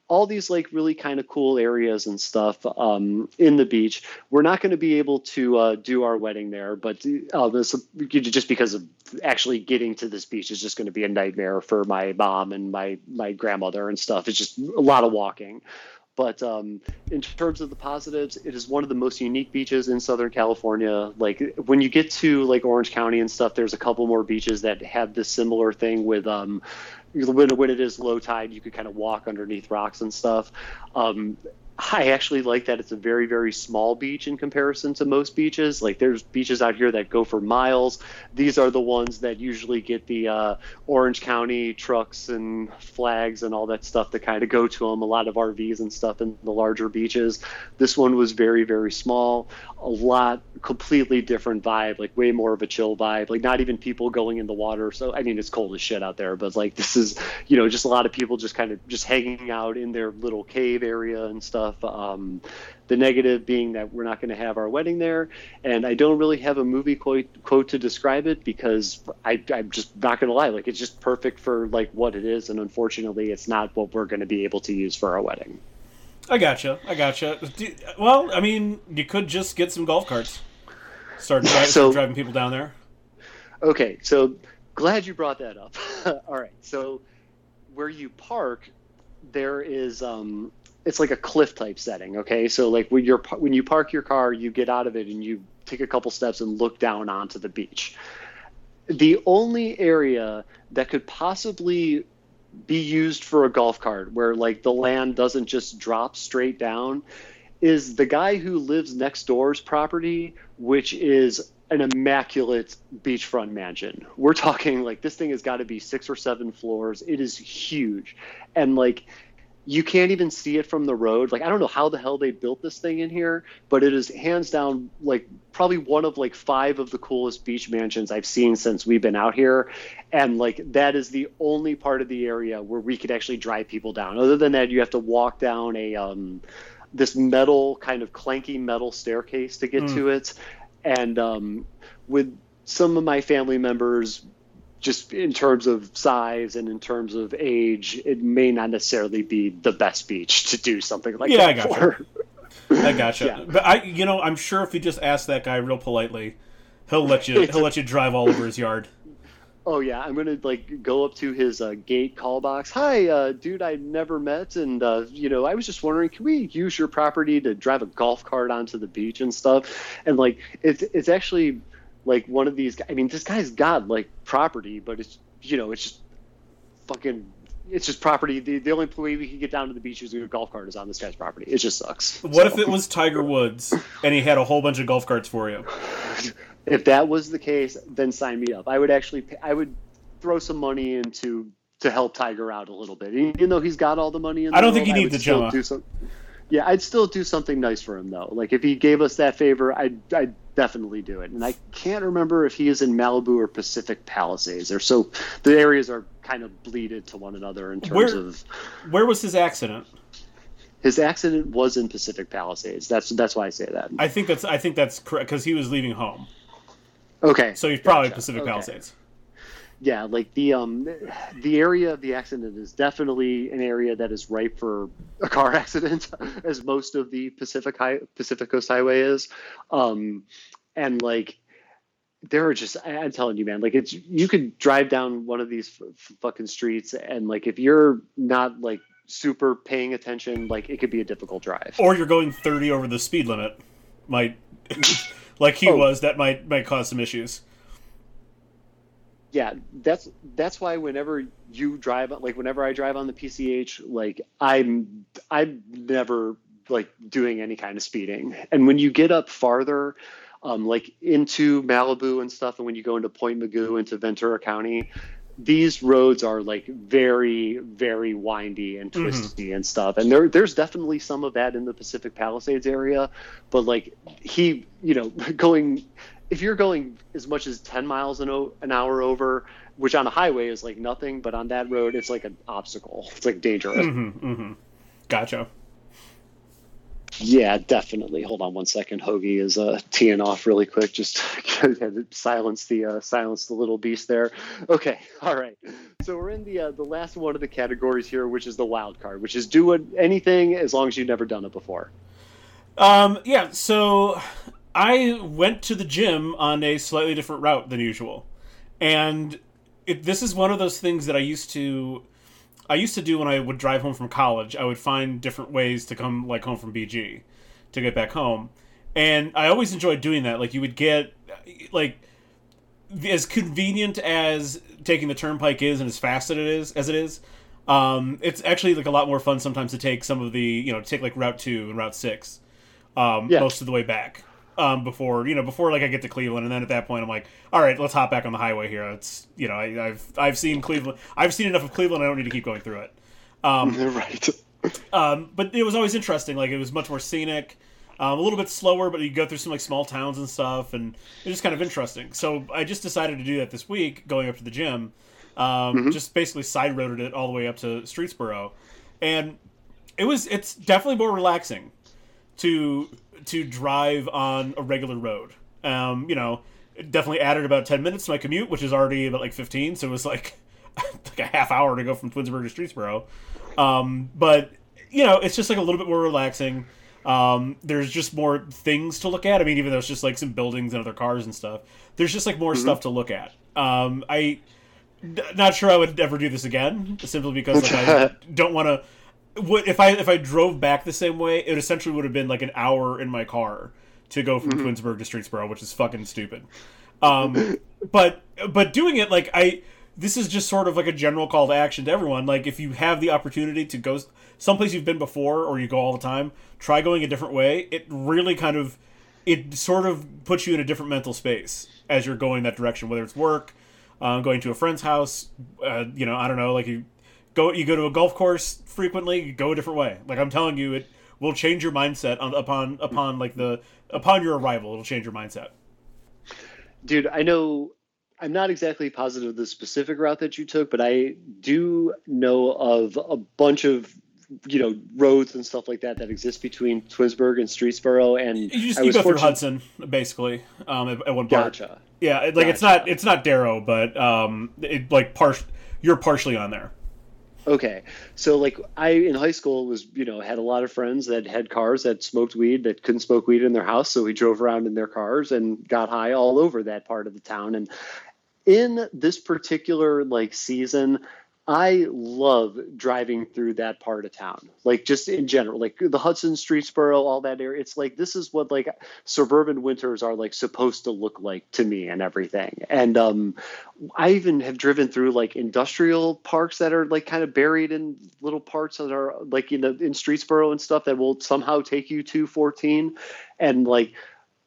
All these like really kind of cool areas and stuff um, in the beach. We're not going to be able to uh, do our wedding there, but uh, this, just because of actually getting to this beach is just going to be a nightmare for my mom and my my grandmother and stuff. It's just a lot of walking. But um, in terms of the positives, it is one of the most unique beaches in Southern California. Like when you get to like Orange County and stuff, there's a couple more beaches that have this similar thing with um, when when it is low tide, you could kind of walk underneath rocks and stuff. Um, I actually like that it's a very very small beach in comparison to most beaches. Like there's beaches out here that go for miles. These are the ones that usually get the uh, Orange County trucks and flags and all that stuff that kind of go to them. A lot of RVs and stuff in the larger beaches. This one was very very small. A lot completely different vibe. Like way more of a chill vibe. Like not even people going in the water. So I mean it's cold as shit out there, but like this is you know just a lot of people just kind of just hanging out in their little cave area and stuff. Um, the negative being that we're not going to have our wedding there, and I don't really have a movie quote, quote to describe it because I, I'm just not going to lie. Like it's just perfect for like what it is, and unfortunately, it's not what we're going to be able to use for our wedding. I gotcha. I gotcha. Do- Well, I mean, you could just get some golf carts. Start, [laughs] dri- So- start driving people down there. Okay, so glad you brought that up. [laughs] All right, so where you park, there is um, it's like a cliff type setting. Okay, so like when you're when you park your car, you get out of it and you take a couple steps and look down onto the beach. The only area that could possibly be used for a golf cart where like the land doesn't just drop straight down is the guy who lives next door's property, which is an immaculate beachfront mansion. We're talking like this thing has got to be six or seven floors. It is huge. And like you can't even see it from the road. Like I don't know how the hell they built this thing in here, but it is hands down like probably one of like five of the coolest beach mansions I've seen since we've been out here. And like that is the only part of the area where we could actually drive people down. Other than that, you have to walk down a um this metal kind of clanky metal staircase to get Mm. to it. And um with some of my family members just in terms of size and in terms of age, it may not necessarily be the best beach to do something like Yeah, I that gotcha. for. I gotcha. Yeah. But I, you know, I'm sure if you just ask that guy real politely, he'll let you. He'll let you drive all over his yard. [laughs] Oh yeah, I'm gonna like go up to his uh, gate call box. Hi, uh, dude, I never met, and uh, you know, I was just wondering, can we use your property to drive a golf cart onto the beach and stuff? And like, it's it's actually like one of these. I mean, this guy's got like property, but it's you know, it's just fucking. It's just property. The, the only way we can get down to the beach using a golf cart is on this guy's property. It just sucks. What So- if it was Tiger Woods and he had a whole bunch of golf carts for you? if that was the case, then sign me up. I would actually, pay, I would throw some money into to help Tiger out a little bit, even though he's got all the money in. The I don't think world, you I need would the Gemma. some. Yeah, I'd still do something nice for him though. Like if he gave us that favor, I'd, I'd definitely do it. And I can't remember if he is in Malibu or Pacific Palisades. They're so the areas are kind of bleeded to one another in terms Where- of. Where was his accident? His accident was in Pacific Palisades. That's that's why I say that. I think that's. I think that's correct because he was leaving home, Okay. so he's probably Gotcha. Pacific Okay. Palisades. Yeah like the um the area of the accident is definitely an area that is ripe for a car [laughs] accident as most of the pacific high pacific coast highway is um and like there are just i'm telling you man like it's you could drive down one of these f- f- fucking streets and like if you're not like super paying attention like it could be a difficult drive Or you're going 30 over the speed limit, might [laughs] like he Oh. was. That might might cause some issues. Yeah that's that's why whenever you drive like whenever i drive on the pch like i'm i'm never like doing any kind of speeding. And when you get up farther um, like into malibu and stuff and when you go into Point Mugu into ventura county these roads are like very very windy and twisty and stuff. And there there's definitely some of that in the pacific palisades area but like he you know [laughs] going if you're going as much as 10 miles an, o- an hour over which on a highway is like nothing but on that road it's like an obstacle. [laughs] It's like dangerous. Hmm hmm Gotcha. yeah definitely. Hold on one second. Hoagie is uh teeing off really quick. Just [laughs] had to silence the uh, silence the little beast there. Okay [laughs] all right. So we're in the uh, the last one of the categories here which is the wild card which is do anything as long as you've never done it before. Um, yeah, so I went to the gym on a slightly different route than usual. And it, this is one of those things that I used to I used to do when I would drive home from college. I would find different ways to come like home from BG to get back home. And I always enjoyed doing that. Like you would get like as convenient as taking the turnpike is and as fast as it is as it is um, it's actually like a lot more fun sometimes to take some of the you know take like route 2 and route 6 um, Yeah. most of the way back um, before you know before like I get to Cleveland and then at that point I'm like all right let's hop back on the highway here it's you know I, I've I've seen Cleveland I've seen enough of Cleveland I don't need to keep going through it [laughs] right um, but it was always interesting. Like it was much more scenic, um, a little bit slower, but you go through some like small towns and stuff, and it was kind of interesting. So I just decided to do that this week, going up to the gym. Um, Just basically side roaded it all the way up to Streetsboro, and it was it's definitely more relaxing to to drive on a regular road. Um, you know, it definitely added about ten minutes to my commute, which is already about like fifteen. So it was like [laughs] like a half hour to go from Twinsburg to Streetsboro. Um, but you know, it's just like a little bit more relaxing. Um, there's just more things to look at. I mean, even though it's just like some buildings and other cars and stuff, there's just like more stuff to look at. Um, I d- not sure I would ever do this again, simply because like I [laughs] don't want to. What if I if I drove back the same way? It essentially would have been like an hour in my car to go from Twinsburg to Streetsboro, which is fucking stupid. Um, but but doing it like I this is just sort of like a general call to action to everyone. Like if you have the opportunity to go someplace you've been before or you go all the time, try going a different way. It really kind of it sort of puts you in a different mental space as you're going that direction, whether it's work, uh, going to a friend's house, uh, you know, I don't know, like you go you go to a golf course frequently, you go a different way. Like I'm telling you, it will change your mindset on, upon upon like the upon your arrival. It'll change your mindset. dude i know i'm not exactly positive of the specific route that you took but i do know of a bunch of you know roads and stuff like that that exist between Twinsburg and Streetsboro, and You just I you was go through Hudson basically um, at, at one part. Gotcha. Yeah, like it's not it's not Darrow, but um, it like par- you're partially on there. Okay, so like I in high school was you know had a lot of friends that had cars that smoked weed that couldn't smoke weed in their house, so we drove around in their cars and got high all over that part of the town. And in this particular like season, I love driving through that part of town, like just in general, like the Hudson Streetsboro, all that area. It's like this is what like suburban winters are like supposed to look like to me and everything. And um, I even have driven through like industrial parks that are like kind of buried in little parts that are like in the in Streetsboro and stuff that will somehow take you to 14, and like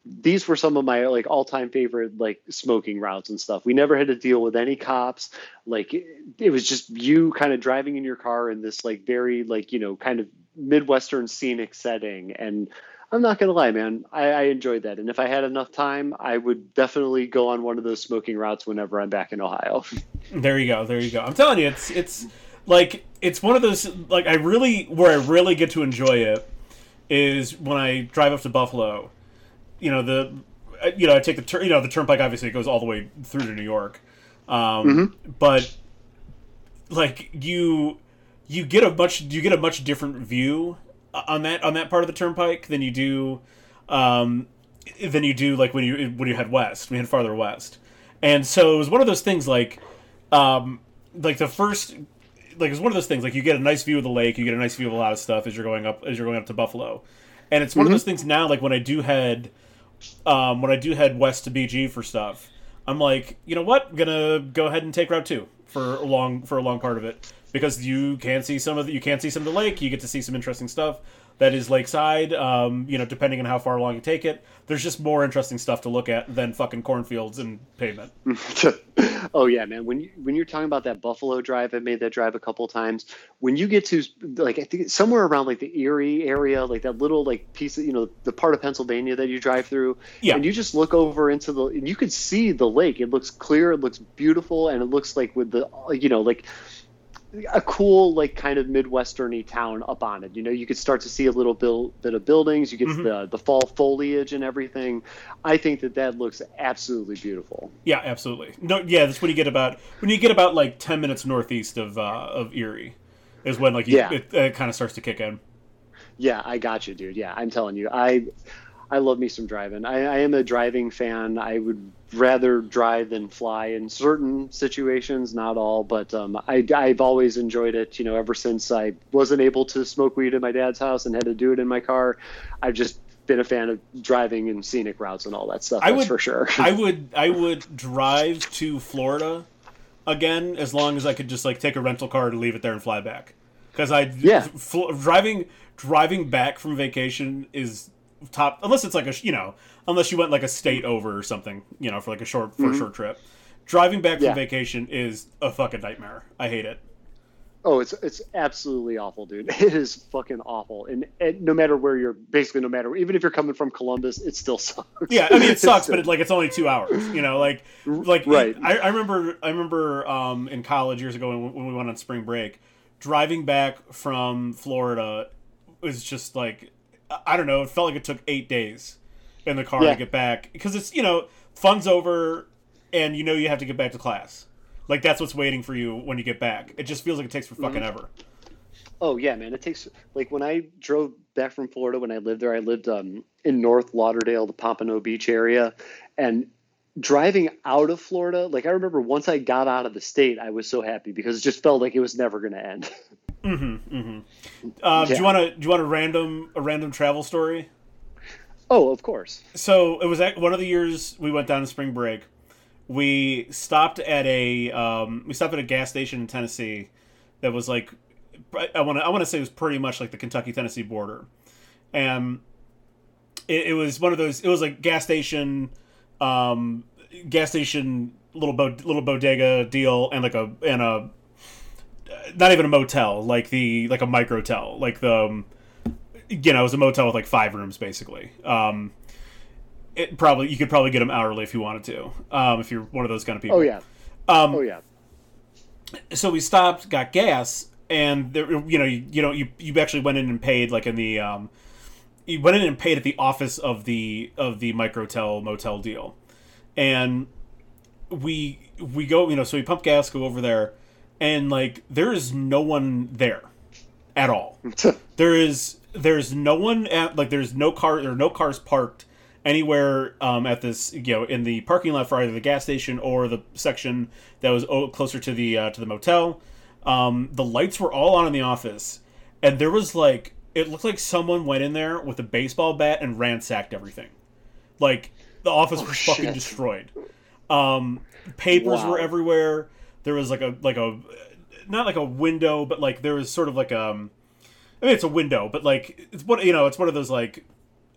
these were some of my like all-time favorite like smoking routes and stuff. We never had to deal with any cops. Like it, it was just you kind of driving in your car in this like very like you know kind of midwestern scenic setting and I'm not gonna lie, man. I, I enjoyed that, and if I had enough time, I would definitely go on one of those smoking routes whenever I'm back in Ohio. [laughs] There you go. There you go. I'm telling you, it's it's like it's one of those like I really where I really get to enjoy it is when I drive up to Buffalo. You know the uh, you know I take the tur- you know the turnpike obviously goes all the way through to New York, um, but like you you get a much you get a much different view on that on that part of the turnpike than you do um, than you do like when you when you head west when you head farther west. And so it was one of those things like um, like the first like it's one of those things like you get a nice view of the lake you get a nice view of a lot of stuff as you're going up as you're going up to buffalo. And it's one of those things now like when i do head um, when i do head west to bg for stuff i'm like you know what? I'm gonna go ahead and take route two for a long for a long part of it. Because you can see some of the, you can see some of the lake you get to see some interesting stuff that is lakeside um, you know depending on how far along you take it there's just more interesting stuff to look at than fucking cornfields and pavement [laughs] oh yeah, man. When you when you're talking about that Buffalo drive, I made that drive a couple times. When you get to like I think somewhere around like the Erie area, like that little like piece of you know the part of Pennsylvania that you drive through, Yeah. and you just look over into the and you could see the lake. It looks clear, it looks beautiful, and it looks like with the you know like a cool like kind of midwesterny town up on it. You know, you could start to see a little bil- bit of buildings. You get Mhm. the the fall foliage and everything. I think that that looks absolutely beautiful. Yeah, absolutely. No, yeah, that's when you get about when you get about like ten minutes northeast of uh, of Erie, is when like you, Yeah. it, it kind of starts to kick in. Yeah, I got you, dude. Yeah, I'm telling you, I I love me some driving. I, I am a driving fan. I would rather drive than fly in certain situations, not all, but um, I, I've always enjoyed it. You know, ever since I wasn't able to smoke weed at my dad's house and had to do it in my car, I've just been a fan of driving and scenic routes and all that stuff. I that's would- for sure. [laughs] I would I would drive to Florida again as long as I could just like take a rental car to leave it there and fly back. Because I Yeah. fl- driving driving back from vacation is top unless it's like a you know unless you went like a state over or something you know for like a short for a short trip. Driving back from Yeah. vacation is a fucking nightmare. I hate it. Oh, it's it's absolutely awful, dude. [laughs] It is fucking awful, and, and no matter where you're, basically no matter even if you're coming from Columbus, it still [laughs] sucks. Yeah, I mean it sucks, still- but it, [laughs] like it's only two hours. You know, like like Right. I, I remember I remember um, in college years ago when, when we went on spring break, driving back from Florida was just like I don't know. It felt like it took eight days in the car Yeah. to get back because it's you know fun's over and you know you have to get back to class. Like that's what's waiting for you when you get back. It just feels like it takes for fucking Mm-hmm. ever. Oh yeah, man. It takes like when I drove back from Florida when I lived there. I lived um, in North Lauderdale, the Pompano Beach area, and driving out of Florida. Like I remember once I got out of the state, I was so happy because it just felt like it was never going to end. [laughs] Um, Do Yeah. you want to do you want a random a random travel story? oh, of course. so it was at one of the years we went down to spring break. We stopped at a um, we stopped at a gas station in Tennessee that was like I want to I want to say it was pretty much like the Kentucky Tennessee border, and it, it was one of those it was like gas station, um, gas station little bo- little bodega deal and like a and a not even a motel like the like a microtel like the um, you know it was a motel with like five rooms basically. Um, it probably you could probably get them hourly if you wanted to um, if you're one of those kind of people. Oh yeah. Um, Oh yeah. so we stopped, got gas, and there, you know, you, you know, you you actually went in and paid like in the um, you went in and paid at the office of the of the microtel motel deal, and we we go, you know, so we pump gas, go over there, and like there is no one there at all. [laughs] there is there's no one at like there's no car there are no cars parked anywhere um, at this you know in the parking lot for either the gas station or the section that was closer to the uh, to the motel. Um, the lights were all on in the office, and there was like it looked like someone went in there with a baseball bat and ransacked everything. Like the office Oh, was fucking destroyed. Um, papers Wow. were everywhere. There was like a like a not like a window, but like there was sort of like um, I mean it's a window, but like it's what you know it's one of those like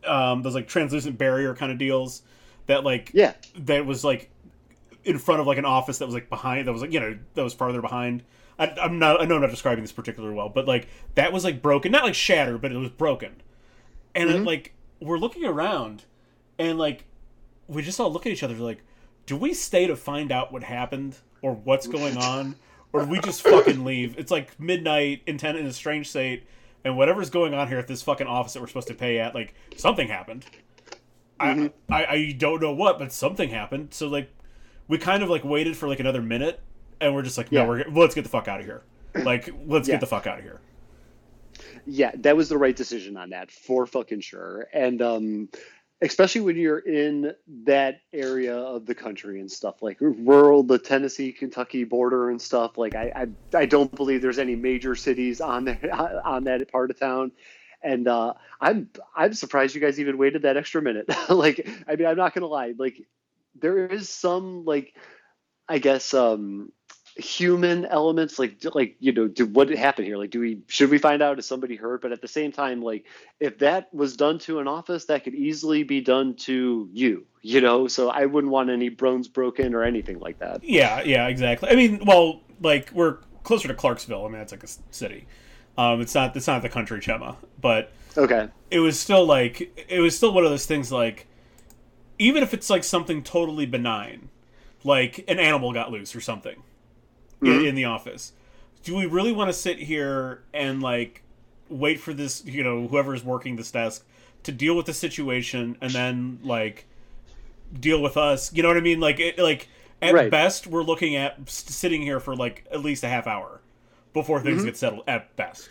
um those like translucent barrier kind of deals that like Yeah. that was like in front of like an office that was like behind that was like you know that was farther behind. I, I'm not I know I'm not describing this particularly well, but like that was like broken, not like shattered, but it was broken. And it, like we're looking around, and like we just all look at each other like, do we stay to find out what happened or what's going on, or we just fucking [laughs] leave? It's like midnight, intent in a strange state, and whatever's going on here at this fucking office that we're supposed to pay at, like something happened. I, I I don't know what, but something happened. So like, we kind of like waited for like another minute, and we're just like, no, Yeah. we're let's get the fuck out of here. [clears throat] Like, let's Yeah. get the fuck out of here. Yeah, that was the right decision on that for fucking sure. And um especially when you're in that area of the country and stuff like rural the Tennessee Kentucky border and stuff like I I, I don't believe there's any major cities on there [laughs] on that part of town. And uh, I'm I'm surprised you guys even waited that extra minute. [laughs] like I mean I'm not gonna lie, like there is some like I guess um human elements like like you know do what happened here like do we should we find out is somebody hurt but at the same time like if that was done to an office that could easily be done to you you know so i wouldn't want any bones broken or anything like that Yeah, yeah, exactly. I mean, well, like we're closer to Clarksville. I mean, it's like a city. Um, it's not it's not the country, Chema, but okay it was still like it was still one of those things like even if it's like something totally benign like an animal got loose or something in, mm-hmm. in the office. Do we really want to sit here and like wait for this you know whoever's working this desk to deal with the situation and then like deal with us? You know what i mean? Like it, like at Right. best we're looking at sitting here for like at least a half hour before things mm-hmm. get settled at best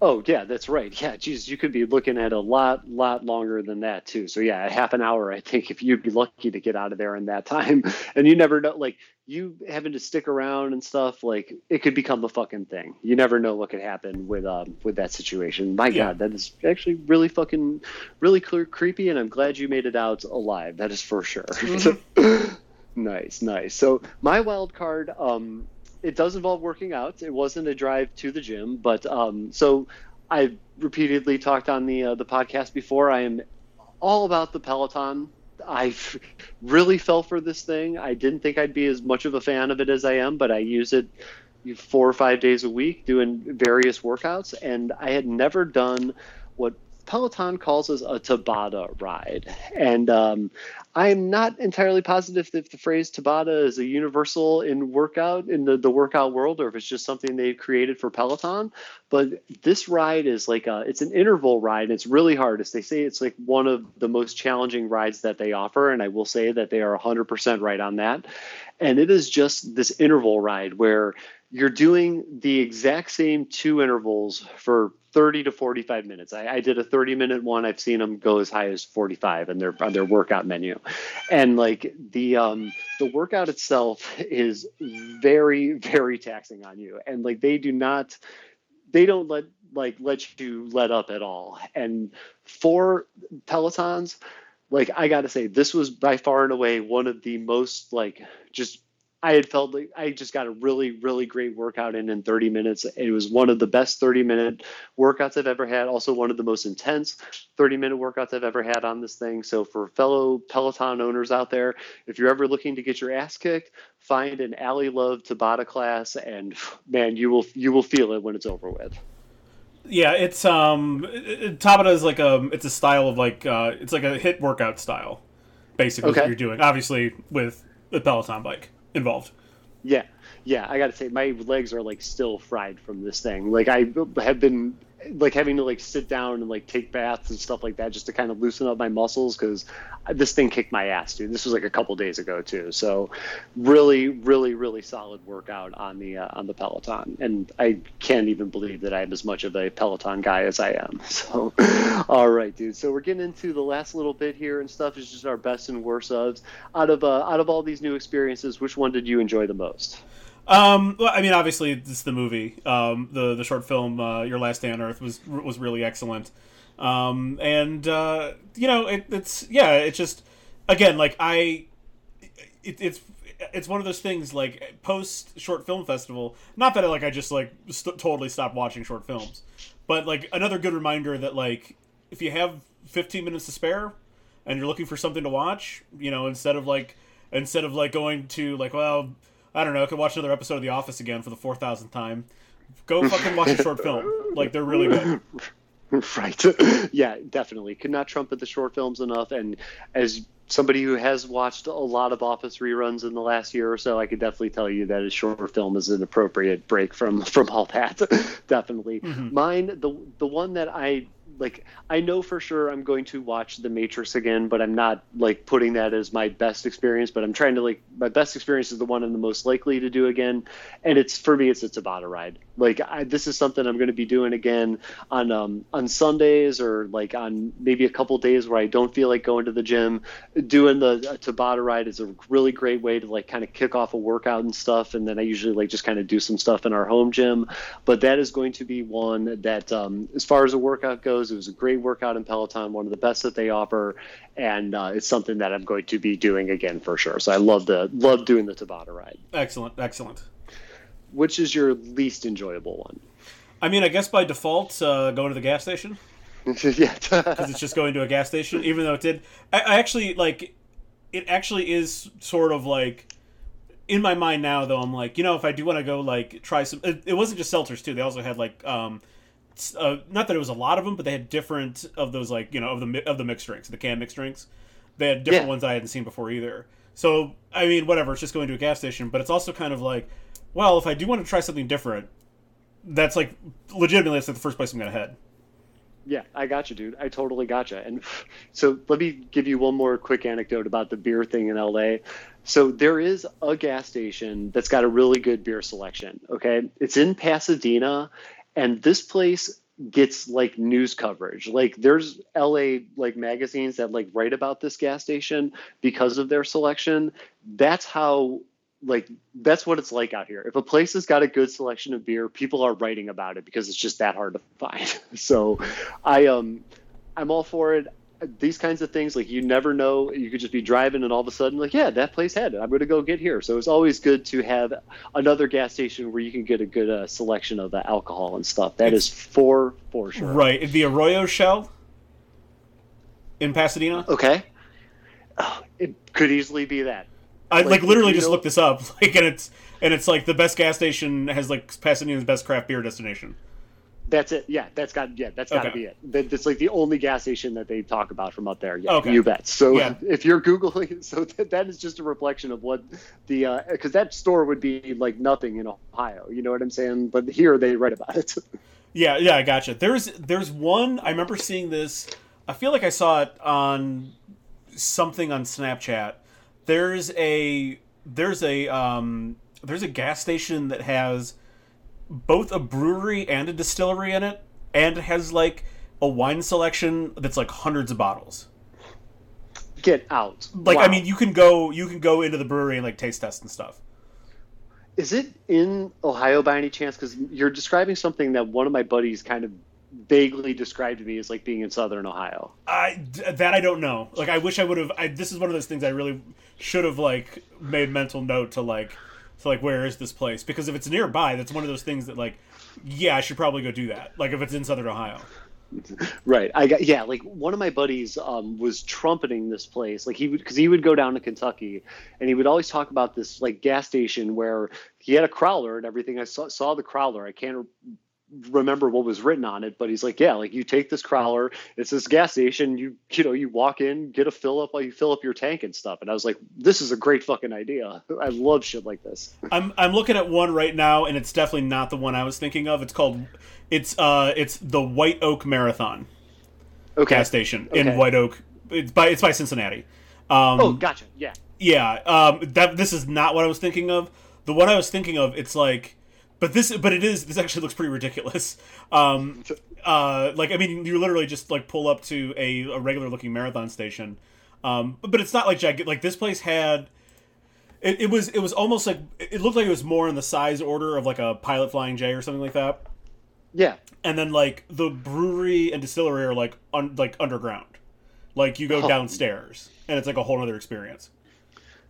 oh yeah that's right. Yeah geez you could be looking at a lot lot longer than that too. So yeah a half an hour i think if you'd be lucky to get out of there in that [laughs] time. And you never know like you having to stick around and stuff like it could become a fucking thing. You never know what could happen with um with that situation. My Yeah. god that is actually really fucking really clear, creepy and i'm glad you made it out alive. That is for sure. [laughs] Nice nice. So my wild card um it does involve working out. It wasn't a drive to the gym but um so i've repeatedly talked on the uh, the podcast before. I am all about the peloton. I really fell for this thing. I didn't think i'd be as much of a fan of it as i am but i use it four or five days a week doing various workouts and i had never done what peloton calls as a tabata ride. And um, i'm not entirely positive if the phrase tabata is a universal in workout in the, the workout world or if it's just something they've created for peloton. But this ride is like a it's an interval ride. And it's really hard. As they say it's like one of the most challenging rides that they offer and i will say that they are 100% right on that. And it is just this interval ride where you're doing the exact same two intervals for 30 to 45 minutes. I, I did a 30 minute one. I've seen them go as high as 45 in their on their workout menu, and like the um, the workout itself is very very taxing on you, and like they do not they don't let like let you let up at all. And for Pelotons, like I got to say, this was by far and away one of the most like just I had felt like I just got a really, really great workout in in 30 minutes. It was one of the best 30 minute workouts I've ever had. Also, one of the most intense 30 minute workouts I've ever had on this thing. So, for fellow Peloton owners out there, if you're ever looking to get your ass kicked, find an Ally Love Tabata class, and man, you will you will feel it when it's over with. Yeah, it's um, Tabata is like a it's a style of like uh, it's like a HIIT workout style, basically Okay. what you're doing. Obviously with the Peloton bike involved. Yeah, yeah, I gotta say, my legs are like still fried from this thing. Like I have been like having to like sit down and like take baths and stuff like that just to kind of loosen up my muscles because this thing kicked my ass, dude. This was like a couple days ago too. So really, really, really solid workout on the uh, on the Peloton, and I can't even believe that I'm as much of a Peloton guy as I am. [laughs] So, all right, dude. So we're getting into the last little bit here and stuff. Is just our best and worst ofs out of uh, out of all these new experiences. Which one did you enjoy the most? Um, well, I mean, obviously, it's the movie. Um, the the short film, uh, Your Last Day on Earth, was was really excellent. Um, and uh, you know, it, it's yeah, it's just again like I, it, it's it's one of those things like post short film festival. Not that I, like I just like st- totally stopped watching short films, but like another good reminder that like if you have 15 minutes to spare and you're looking for something to watch, you know, instead of like instead of like going to like well I don't know, I could watch another episode of The Office again for the four thousandth time. Go fucking watch a short film. Like they're really good. [laughs] Right. [laughs] yeah, definitely. Could not trumpet the short films enough. And as somebody who has watched a lot of Office reruns in the last year or so, I could definitely tell you that a short film is an appropriate break from [laughs] from all that. definitely. Mm-hmm. Mine, the the one that I like I know for sure I'm going to watch The Matrix again, but I'm not like putting that as my best experience. But I'm trying to like my best experience is the one I'm the most likely to do again, and it's for me it's a ride. Like I, this is something I'm going to be doing again on um, on Sundays or like on maybe a couple days where I don't feel like going to the gym. Doing the uh, Tabata ride is a really great way to like kind of kick off a workout and stuff, and then I usually like just kind of do some stuff in our home gym. But that is going to be one that um, as far as a workout goes it was a great workout in Peloton, one of the best that they offer, and uh, it's something that I'm going to be doing again for sure. So I love the love doing the Tabata ride. Excellent, excellent. Which is your least enjoyable one? I mean, I guess by default, uh, going to the gas station. [laughs] yeah, because it's just going to a gas station. Even though it did, I, I actually like. It actually is sort of like in my mind now though i'm like you know if i do want to go like try some it, it, wasn't just seltzers too they also had like um uh, not that it was a lot of them, but they had different of those like you know of the of the mixed drinks, the can mixed drinks. They had different yeah. ones I hadn't seen before either. So I mean, whatever. It's just going to a gas station, but it's also kind of like, well, if I do want to try something different, that's like legitimately that's the first place I'm going to head. Yeah, I got you, dude. I totally got you. And [laughs] so let me give you one more quick anecdote about the beer thing in LA. So there is a gas station that's got a really good beer selection. Okay, it's in Pasadena, and this place gets like news coverage like there's la like magazines that like write about this gas station because of their selection that's how like that's what it's like out here. If a place has got a good selection of beer people are writing about it because it's just that hard to find. [laughs] So i um i'm all for it. These kinds of things like you never know. You could just be driving and all of a sudden like yeah that place had it. I'm going to go get here. So it's always good to have another gas station where you can get a good uh, selection of the alcohol and stuff. That it's, is for for sure. Right. The arroyo shell in pasadena? Okay. Oh, it could easily be that i like, like literally just know... looked this up [laughs] like and it's and it's like the best gas station has like pasadena's best craft beer destination that's it. Yeah, that's got yeah, that's got to okay. be it. That, That's like the only gas station that they talk about from up there. Yeah, okay. you bet. So yeah. [laughs] if you're googling, [laughs] so that, that is just a reflection of what the because uh, that store would be like nothing in Ohio. You know what I'm saying? But here they write about it. yeah, yeah, I gotcha. There's there's one I remember seeing this. I feel like I saw it on something on Snapchat. There's a there's a um there's a gas station that has both a brewery and a distillery in it, and it has like a wine selection that's like hundreds of bottles. Get out! Like wow. I mean, you can go you can go into the brewery and like taste test and stuff. Is it in Ohio by any chance? Because you're describing something that one of my buddies kind of vaguely described to me as like being in southern Ohio. I that I don't know. Like I wish I would have. this is one of those things I really should have like made mental note to like to like, where is this place? Because if it's nearby, that's one of those things that like, yeah, I should probably go do that. Like if it's in Southern Ohio. Right. I got yeah. Like one of my buddies um, was trumpeting this place. Like he would because he would go down to Kentucky, and he would always talk about this like gas station where he had a crowler and everything. I saw, saw the crowler. I can't remember what was written on it, but he's like, yeah, like you take this crawler, it's this gas station, you you know, you walk in, get a fill up while you fill up your tank and stuff. And I was like, this is a great fucking idea. I love shit like this. I'm I'm looking at one right now, and it's definitely not the one I was thinking of. It's called it's uh it's the White Oak Marathon Okay. gas station Okay. in White Oak. It's by it's by Cincinnati. Um, Oh, gotcha. Yeah. Yeah, um, that this is not what I was thinking of. The one I was thinking of, it's like, but this, but it is. This actually looks pretty ridiculous. Um, uh, like I mean, you literally just like pull up to a, a regular looking marathon station, um, but, but it's not like gigantic. Like this place had, it, it was it was almost like it looked like it was more in the size order of like a Pilot Flying J or something like that. Yeah. And then like the brewery and distillery are like un, like underground, like you go Oh. downstairs and it's like a whole other experience.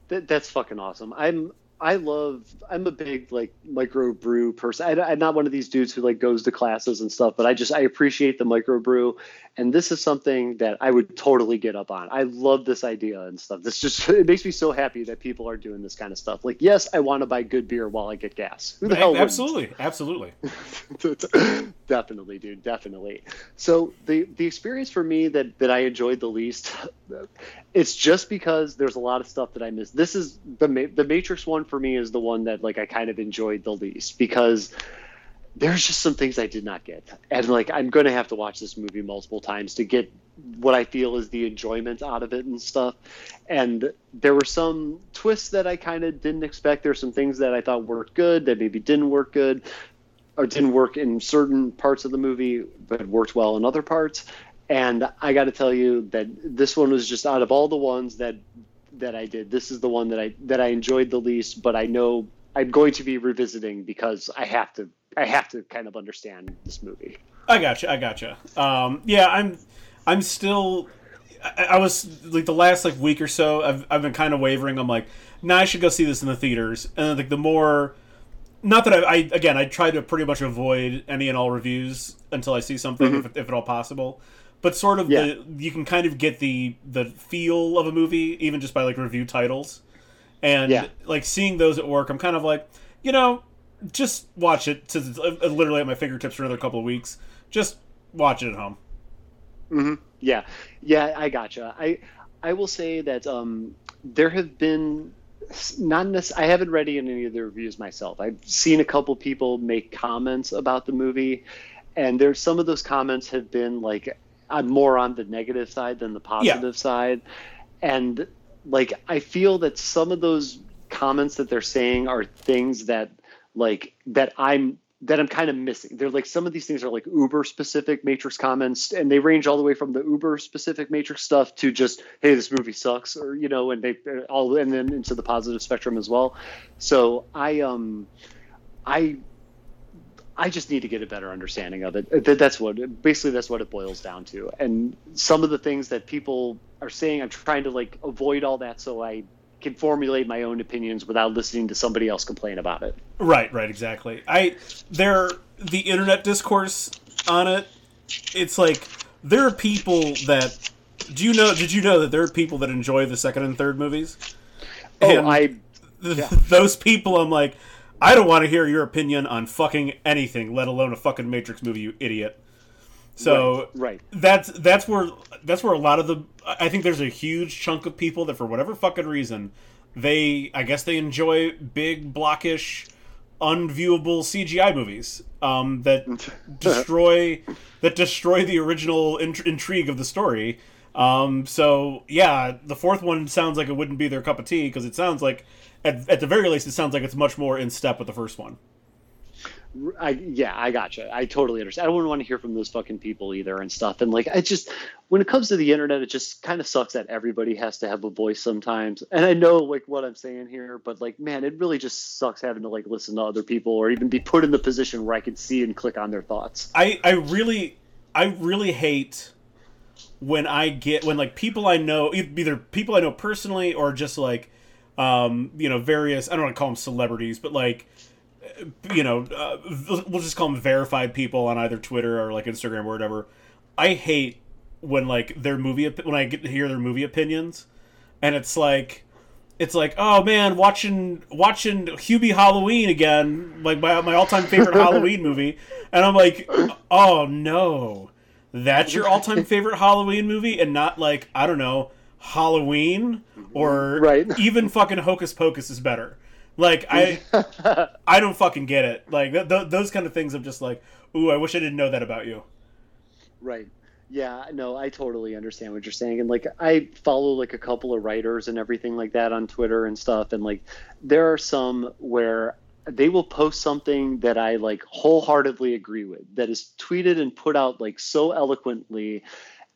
That, that's fucking awesome. I'm I love I'm a big like microbrew person. I, I'm not one of these dudes who like goes to classes and stuff, but I just I appreciate the micro brew, and this is something that I would totally get up on. I love this idea and stuff. This just [laughs] it makes me so happy that people are doing this kind of stuff. Like, yes, I want to buy good beer while I get gas. Who the hell? wouldn't? absolutely, absolutely. [laughs] definitely, dude, definitely. So the the experience for me that that I enjoyed the least, [laughs] it's just because there's a lot of stuff that I missed. This is the the Matrix one for me is the one that like I kind of enjoyed the least because there's just some things I did not get, and like I'm gonna have to watch this movie multiple times to get what I feel is the enjoyment out of it and stuff. And there were some twists that I kind of didn't expect. There's some things that I thought worked good that maybe didn't work good or didn't work in certain parts of the movie, but worked well in other parts. And I got to tell you that this one was just out of all the ones that that I did, this is the one that I that I enjoyed the least. But I know I'm going to be revisiting because I have to I have to kind of understand this movie. I gotcha. I gotcha. Um, yeah, I'm. I'm still. I, I was like the last like week or so. I've I've been kind of wavering. I'm like, nah, I should go see this in the theaters. And then, like the more, not that I, I again, I try to pretty much avoid any and all reviews until I see something, if, if at all possible. But sort of Yeah. the you can kind of get the the feel of a movie even just by like review titles, and Yeah. like seeing those at work. I'm kind of like, you know, just watch it since it's uh, literally at my fingertips for another couple of weeks. Just watch it at home. Mm-hmm. Yeah, yeah, I gotcha. I I will say that um, there have been not necess- I haven't read any of the reviews myself. I've seen a couple people make comments about the movie, and there's some of those comments have been like I'm more on the negative side than the positive side, and like I feel that some of those comments that they're saying are things that like that I'm that I'm kind of missing. They're like some of these things are like Uber specific Matrix comments, and they range all the way from the Uber specific Matrix stuff to just hey, this movie sucks, or you know, and they all and then into the positive spectrum as well. So I um I I just need to get a better understanding of it. That's what basically that's what it boils down to. And some of the things that people are saying, I'm trying to like avoid all that so I can formulate my own opinions without listening to somebody else complain about it. Right, right, exactly. I there the internet discourse on it. It's like there are people that do you know? Did you know that there are people that enjoy the second and third movies? Oh, And I th- [laughs] yeah. those people, I'm like, I don't want to hear your opinion on fucking anything, let alone a fucking Matrix movie, you idiot. So right, right. that's that's where that's where a lot of the I think there's a huge chunk of people that for whatever fucking reason they I guess they enjoy big blockish unviewable CGI movies um, that [laughs] destroy that destroy the original int- intrigue of the story. Um, so yeah, the fourth one sounds like it wouldn't be their cup of tea because it sounds like at, at the very least it sounds like it's much more in step with the first one. I yeah, I gotcha. I totally understand. I wouldn't want to hear from those fucking people either and stuff. And like, I just when it comes to the internet, it just kind of sucks that everybody has to have a voice sometimes. And I know like what I'm saying here, but like, man, it really just sucks having to like listen to other people or even be put in the position where I can see and click on their thoughts. I I really I really hate when I get when like people I know either people I know personally or just like um you know various I don't want to call them celebrities but like you know uh, we'll just call them verified people on either Twitter or like Instagram or whatever. I hate when like their movie when I get to hear their movie opinions and it's like it's like, oh man, watching watching Hubie Halloween again, like my my all time favorite Halloween [laughs] movie, and I'm like, oh no, that's your all time favorite Halloween movie, and not like I don't know Halloween or Right. even fucking Hocus Pocus is better. Like I [laughs] I don't fucking get it. Like th- th- those kind of things. I'm just like, ooh, I wish I didn't know that about you. Right. Yeah, no, I totally understand what you're saying. And like I follow like a couple of writers and everything like that on Twitter and stuff and like there are some where they will post something that I like wholeheartedly agree with that is tweeted and put out like so eloquently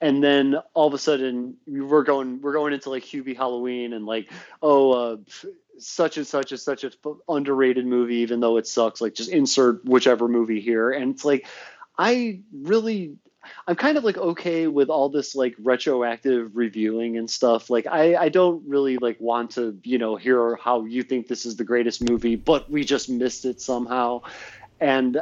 and then all of a sudden we're going we're going into like Hubie Halloween and like oh uh such and such is such a underrated movie even though it sucks like just insert whichever movie here and it's like I really I'm kind of like okay with all this like retroactive reviewing and stuff. Like I, I don't really like want to, you know, hear how you think this is the greatest movie, but we just missed it somehow. And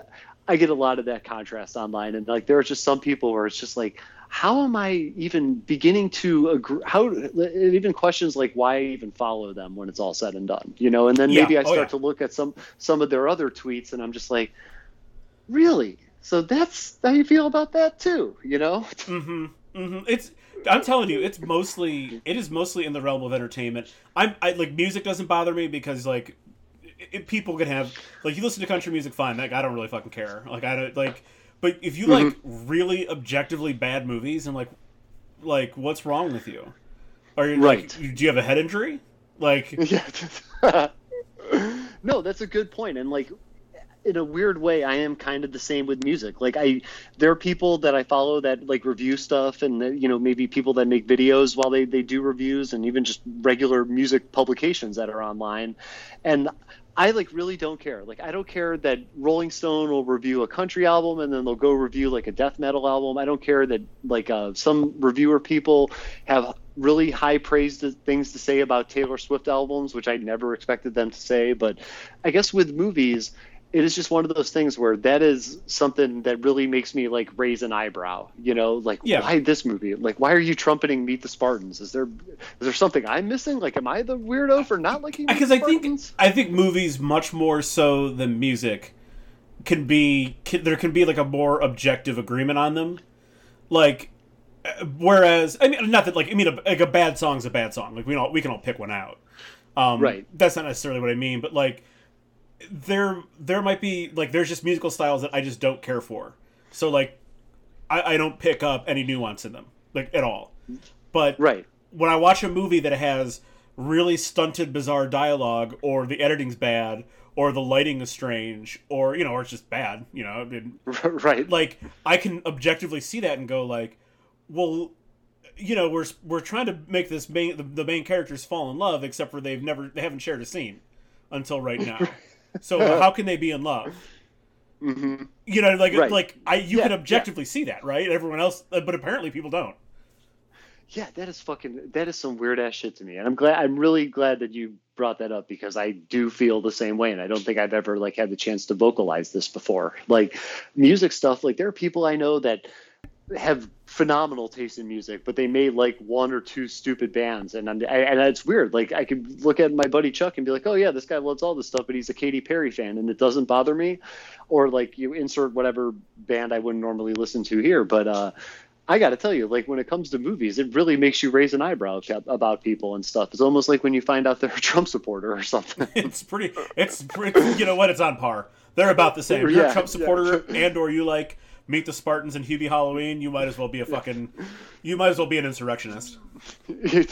I get a lot of that contrast online. And like there are just some people where it's just like, how am I even beginning to agree? How it even questions like why I even follow them when it's all said and done, you know? And then Yeah. maybe I Oh, start yeah. to look at some some of their other tweets, and I'm just like, really? So that's how you feel about that too, you know? [laughs] Mm-hmm. Mm-hmm. It's. I'm telling you, it's mostly. It is mostly in the realm of entertainment. I'm. I like music doesn't bother me because like, it, people can have like you listen to country music fine. Like I don't really fucking care. Like I don't like. But if you like mm-hmm. really objectively bad movies and like, like what's wrong with you? Are you Right. Like, do you have a head injury? Like [laughs] Yeah. [laughs] no, that's a good point. And like in a weird way, I am kind of the same with music. Like I there are people that I follow that like review stuff and uh, you know, maybe people that make videos while they, they do reviews and even just regular music publications that are online. And I like really don't care. Like I don't care that Rolling Stone will review a country album and then they'll go review like a death metal album. I don't care that like uh, some reviewer people have really high praised things to say about Taylor Swift albums, which I never expected them to say. But I guess with movies, it is just one of those things where that is something that really makes me like raise an eyebrow. You know, like Yeah. why this movie? Like why are you trumpeting Meet the Spartans? Is there is there something I'm missing? Like am I the weirdo for not liking because I think I think movies much more so than music can be can, there can be like a more objective agreement on them. Like uh, whereas I mean not that like I mean a, like a bad song's a bad song. Like we all we can all pick one out. Um, Right. That's not necessarily what I mean, but like there there might be like there's just musical styles that I just don't care for. So like I, I don't pick up any nuance in them like at all. But Right. when I watch a movie that has really stunted, bizarre dialogue, or the editing's bad, or the lighting is strange, or you know, or it's just bad, you know, I mean, [laughs] right. like I can objectively see that and go like, well, you know, we're we're trying to make this main the, the main characters fall in love, except for they've never they haven't shared a scene until right now. [laughs] so [laughs] how can they be in love? hmm You know, like Right. like I you Yeah, can yeah. objectively see that, right? Everyone else, but apparently people don't. Yeah, that is fucking that is some weird ass shit to me. And I'm glad I'm really glad that you brought that up because I do feel the same way and I don't think I've ever like had the chance to vocalize this before. Like music stuff, like there are people I know that have phenomenal taste in music, but they made like one or two stupid bands, and I'm, I, and it's weird. Like I could look at my buddy Chuck and be like, "Oh yeah, this guy loves all this stuff, but he's a Katy Perry fan, and it doesn't bother me." Or like you insert whatever band I wouldn't normally listen to here, but uh, I got to tell you, like when it comes to movies, it really makes you raise an eyebrow about people and stuff. It's almost like when you find out they're a Trump supporter or something. [laughs] it's pretty it's pretty you know what it's on par they're about the same you're Yeah, a trump yeah. supporter and or you like meet the spartans and hubie halloween you might as well be a fucking you might as well be an insurrectionist [laughs]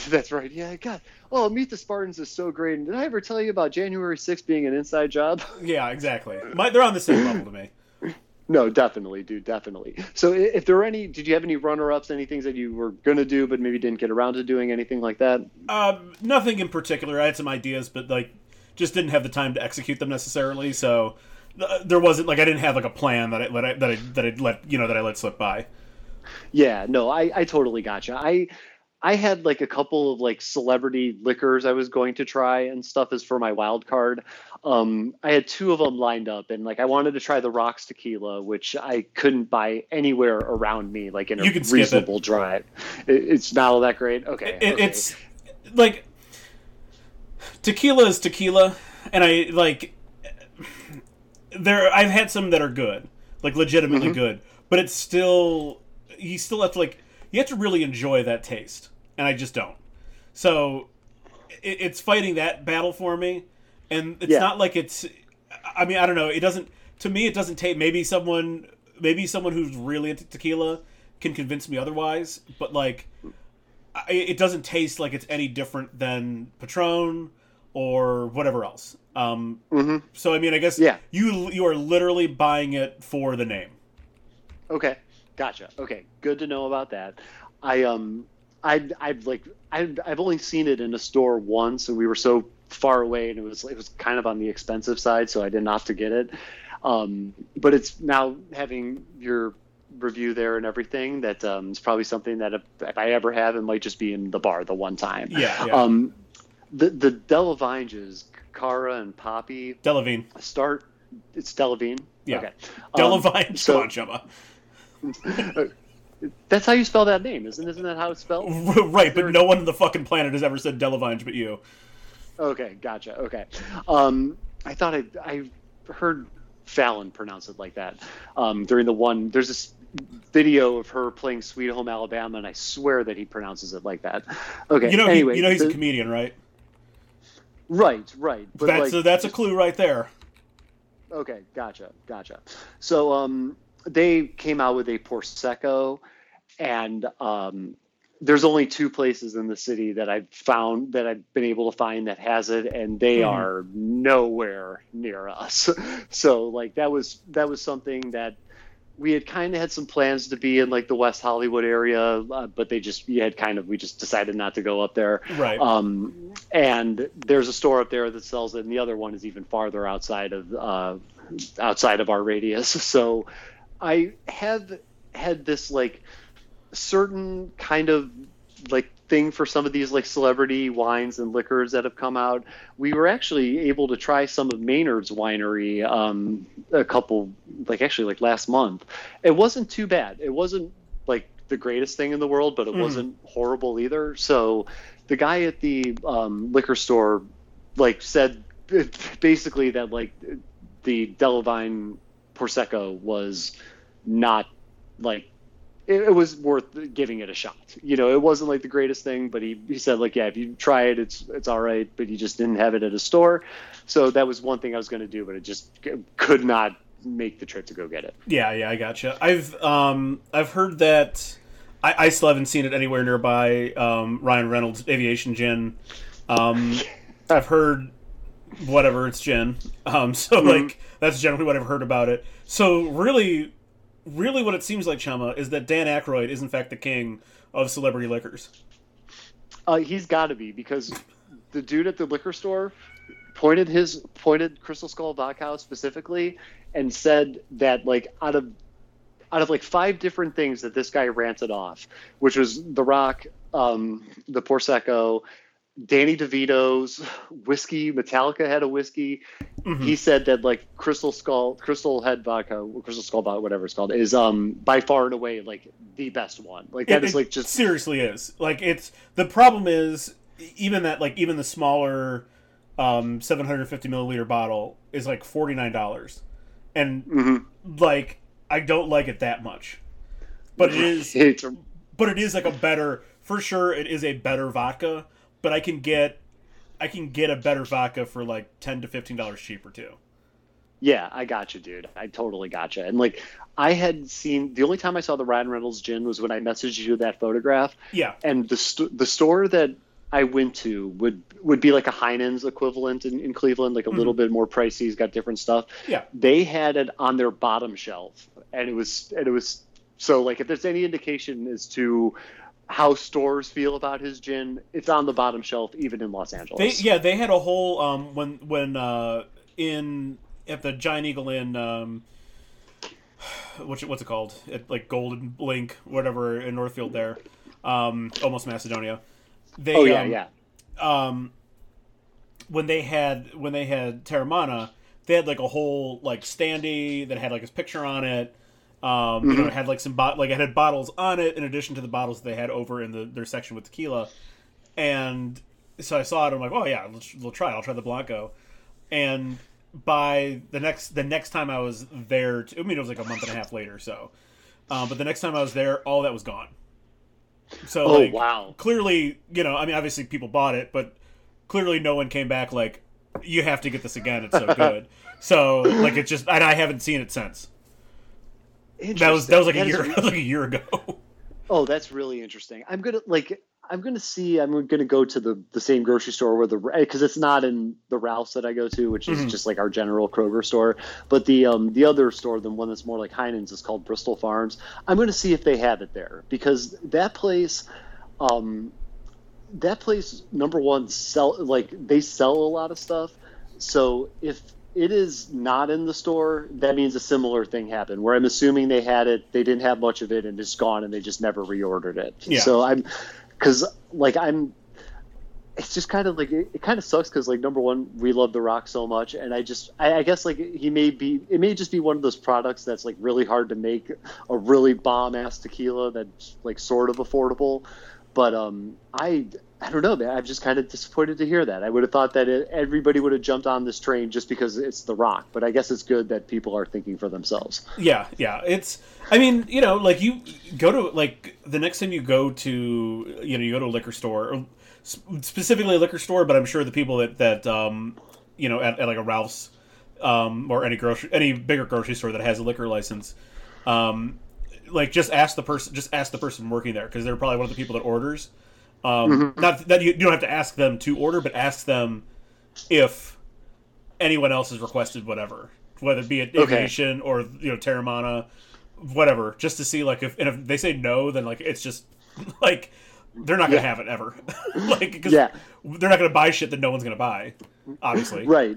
That's right. Yeah, God. Oh, Meet the Spartans is so great. And did I ever tell you about January 6th being an inside job? [laughs] yeah exactly My, they're on the same level to me No, definitely, dude, definitely. So, if there were any, did you have any runner-ups, any things that you were gonna do but maybe didn't get around to doing, anything like that? um, nothing in particular i had some ideas but like just didn't have the time to execute them necessarily so there wasn't like i didn't have like a plan that i that i that i, that I let you know that i let slip by Yeah, no, I, I totally gotcha. I, I had like a couple of like celebrity liquors I was going to try and stuff as for my wild card. Um, I had two of them lined up, and like I wanted to try the Rocks tequila, which I couldn't buy anywhere around me, like in a skip it. reasonable drive. It, it's not all that great. Okay, it, okay. it's like tequila is tequila, and I like there. I've had some that are good, like legitimately mm-hmm. good, but it's still you still have to like you have to really enjoy that taste, and I just don't. So it, it's fighting that battle for me, and it's Yeah. not like it's. I mean, I don't know. It doesn't. To me, it doesn't take. Maybe someone, maybe someone who's really into tequila can convince me otherwise. But like, I, it doesn't taste like it's any different than Patron or whatever else. Um, Mhm. So I mean, I guess Yeah. you you are literally buying it for the name. Okay, gotcha. Okay, good to know about that. I um, I I've like I've I've only seen it in a store once, and we were so far away, and it was it was kind of on the expensive side, so I didn't have to get it. Um, but it's now having your review there and everything that um, it's probably something that if, if I ever have, it might just be in the bar the one time. Yeah, yeah. Um, the the Delavanges, Cara and Poppy Delavine, start. It's Delavine. Yeah. Okay. Um, Delavine. so- Come on, Gemma. [laughs] That's how you spell that name, isn't? Isn't that how it's spelled? [laughs] right, but no one on the fucking planet has ever said Delavine but you. Okay, gotcha. Okay, um, I thought I I heard Fallon pronounce it like that um, during the one. There's this video of her playing Sweet Home Alabama, and I swear that he pronounces it like that. Okay. You know, anyway, he, you know he's a comedian, right? Right, right. But That's like, a, that's a clue right there. Okay, gotcha, gotcha. So um, they came out with a prosecco, and um, there's only two places in the city that I've found that I've been able to find that has it, and they Mhm. are nowhere near us. [laughs] so like that was that was something that we had kind of had some plans to be in like the West Hollywood area, uh, but they just we had kind of we just decided not to go up there. Right. Um, and there's a store up there that sells it, and the other one is even farther outside of uh, outside of our radius. [laughs] So I have had this like certain kind of like thing for some of these like celebrity wines and liquors that have come out. We were actually able to try some of Maynard's winery um, a couple like actually like last month. It wasn't too bad. It wasn't like the greatest thing in the world, but it Mhm. wasn't horrible either. So the guy at the um, liquor store like said [laughs] basically that like the Delavine Prosecco was not like it, it was worth giving it a shot. You know, it wasn't like the greatest thing, but he, he said like, yeah, if you try it, it's it's all right, but you just didn't have it at a store. So that was one thing I was going to do, but it just could not make the trip to go get it. Yeah, yeah, I gotcha. I've um I've heard that I, I still haven't seen it anywhere nearby. Um, Ryan Reynolds Aviation Gin. Um, [laughs] I've heard whatever it's gin. Um, so Mhm. like that's generally what I've heard about it. So really, really, what it seems like, Chama, is that Dan Aykroyd is in fact the king of celebrity liquors. Uh, he's got to be because the dude at the liquor store pointed his pointed Crystal Skull vodka out specifically and said that like out of out of like five different things that this guy ranted off, which was The Rock, um, the Prosecco, Danny DeVito's whiskey, Metallica had a whiskey. Mhm. He said that like Crystal Skull, Crystal Head vodka, Crystal Skull vodka, whatever it's called, is um by far and away like the best one. Like that It- is like just seriously is like it's the problem is even that like even the smaller um 750 milliliter bottle is like 49 dollars and Mhm. like i don't like it that much but it is [laughs] It's, but it is like a better for sure it is a better vodka but i can get i can get a better vodka for like 10 to 15 dollars cheaper too Yeah, I got you, dude. I totally got you. And like, I had seen the only time I saw the Ryan Reynolds gin was when I messaged you that photograph, yeah and the st- the store that I went to would would be like a Heinen's equivalent in, in Cleveland, like a little mm-hmm. bit more pricey. He's got different stuff. yeah They had it on their bottom shelf, and it was and it was so like if there's any indication as to how stores feel about his gin, it's on the bottom shelf even in Los they Angeles. yeah they had a whole um when when uh in at the giant eagle in um what's it, what's it called at like golden link whatever in northfield there um almost macedonia they oh yeah, um, yeah. um when they had when they had Teremana, they had like a whole like standee that had like his picture on it. Um, you know, it had like some bot like it had bottles on it in addition to the bottles they had over in the their section with tequila, and so I saw it. I'm like, oh yeah, let's, we'll try it. I'll try the Blanco. And by the next the next time I was there, to, I mean it was like a month and a half later. So, um, but the next time I was there, all that was gone. So Oh, like, wow. clearly, you know, I mean, obviously people bought it, but clearly no one came back like, you have to get this again. It's so [laughs] good. so like it's just, and I haven't seen it since. That was that was like a year [laughs] That like a year ago. Oh, that's really interesting. I'm gonna like. I'm gonna see. I'm gonna go to the the same grocery store where the because it's not in the Ralph's that I go to, which is Mhm. just like our general Kroger store. But the um the other store, the one that's more like Heinen's, is called Bristol Farms. I'm gonna see if they have it there because that place, um, that place number one sell like they sell a lot of stuff. So if it is not in the store, that means a similar thing happened. Where I'm assuming they had it, they didn't have much of it, and it's gone, and they just never reordered it. Yeah. So I'm, because like I'm, it's just kind of like it, it kind of sucks because like number one, we love The Rock so much, and I just I, I guess like he may be it may just be one of those products that's like really hard to make a really bomb ass tequila that's like sort of affordable, but um I I don't know man I'm just kind of disappointed to hear that I would have thought that it, everybody would have jumped on this train just because it's The Rock, but I guess it's good that people are thinking for themselves. Yeah, yeah. It's. I mean, you know, like you go to like the next time you go to you know you go to a liquor store, or specifically a liquor store, but I'm sure the people that that um you know at, at like a Ralph's um or any grocery any bigger grocery store that has a liquor license um like just ask the person just ask the person working there because they're probably one of the people that orders um not that you, you don't have to ask them to order but ask them if anyone else has requested whatever whether it be it Okay. or you know Teremana whatever just to see like if and if they say no then like it's just [laughs] like they're not gonna Yeah. have it ever [laughs] like because Yeah. they're not gonna buy shit that no one's gonna buy obviously Right,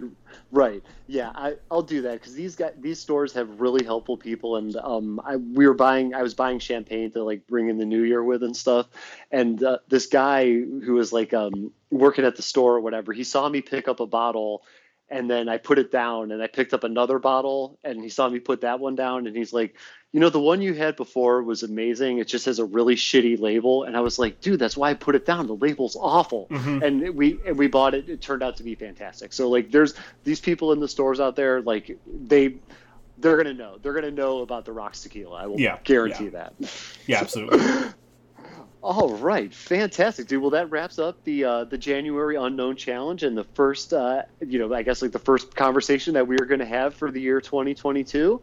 right. Yeah, I, I'll do that because these guys, these stores have really helpful people, and um, I we were buying, I was buying champagne to like bring in the new year with and stuff, and uh, this guy who was like um working at the store or whatever, he saw me pick up a bottle. And then I put it down and I picked up another bottle and he saw me put that one down and he's like, you know, the one you had before was amazing. It just has a really shitty label. And I was like, dude, that's why I put it down. The label's awful. Mhm. And we and we bought it. It turned out to be fantastic. So like, there's these people in the stores out there, like they they're gonna know. They're gonna know about the Rocks tequila. I will Yeah, guarantee yeah. that. yeah absolutely [laughs] All right, fantastic, dude. Well, that wraps up the uh, the January Unknown Challenge and the first, uh, you know, I guess like the first conversation that we are going to have for the year 2022.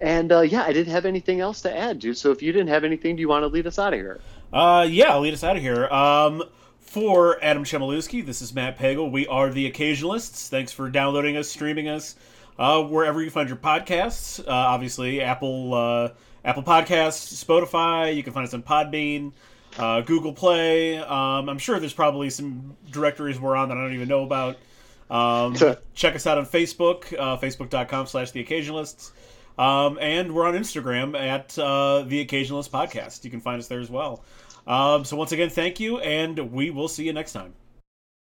And uh, yeah, I didn't have anything else to add, dude. So if you didn't have anything, do you want to lead us out of here? Uh, yeah, lead us out of here. Um, for Adam Chmielewski, this is Matt Pagel. We are the Occasionalists. Thanks for downloading us, streaming us, uh, wherever you find your podcasts. Uh, obviously, Apple, uh, Apple Podcasts, Spotify. You can find us on Podbean, uh, Google Play. Um, I'm sure there's probably some directories we're on that I don't even know about. Um, check us out on Facebook, uh, facebook.com slash the occasionalists. Um, and we're on Instagram at uh, the Occasionalist Podcast. You can find us there as well. Um, so once again, thank you, and we will see you next time.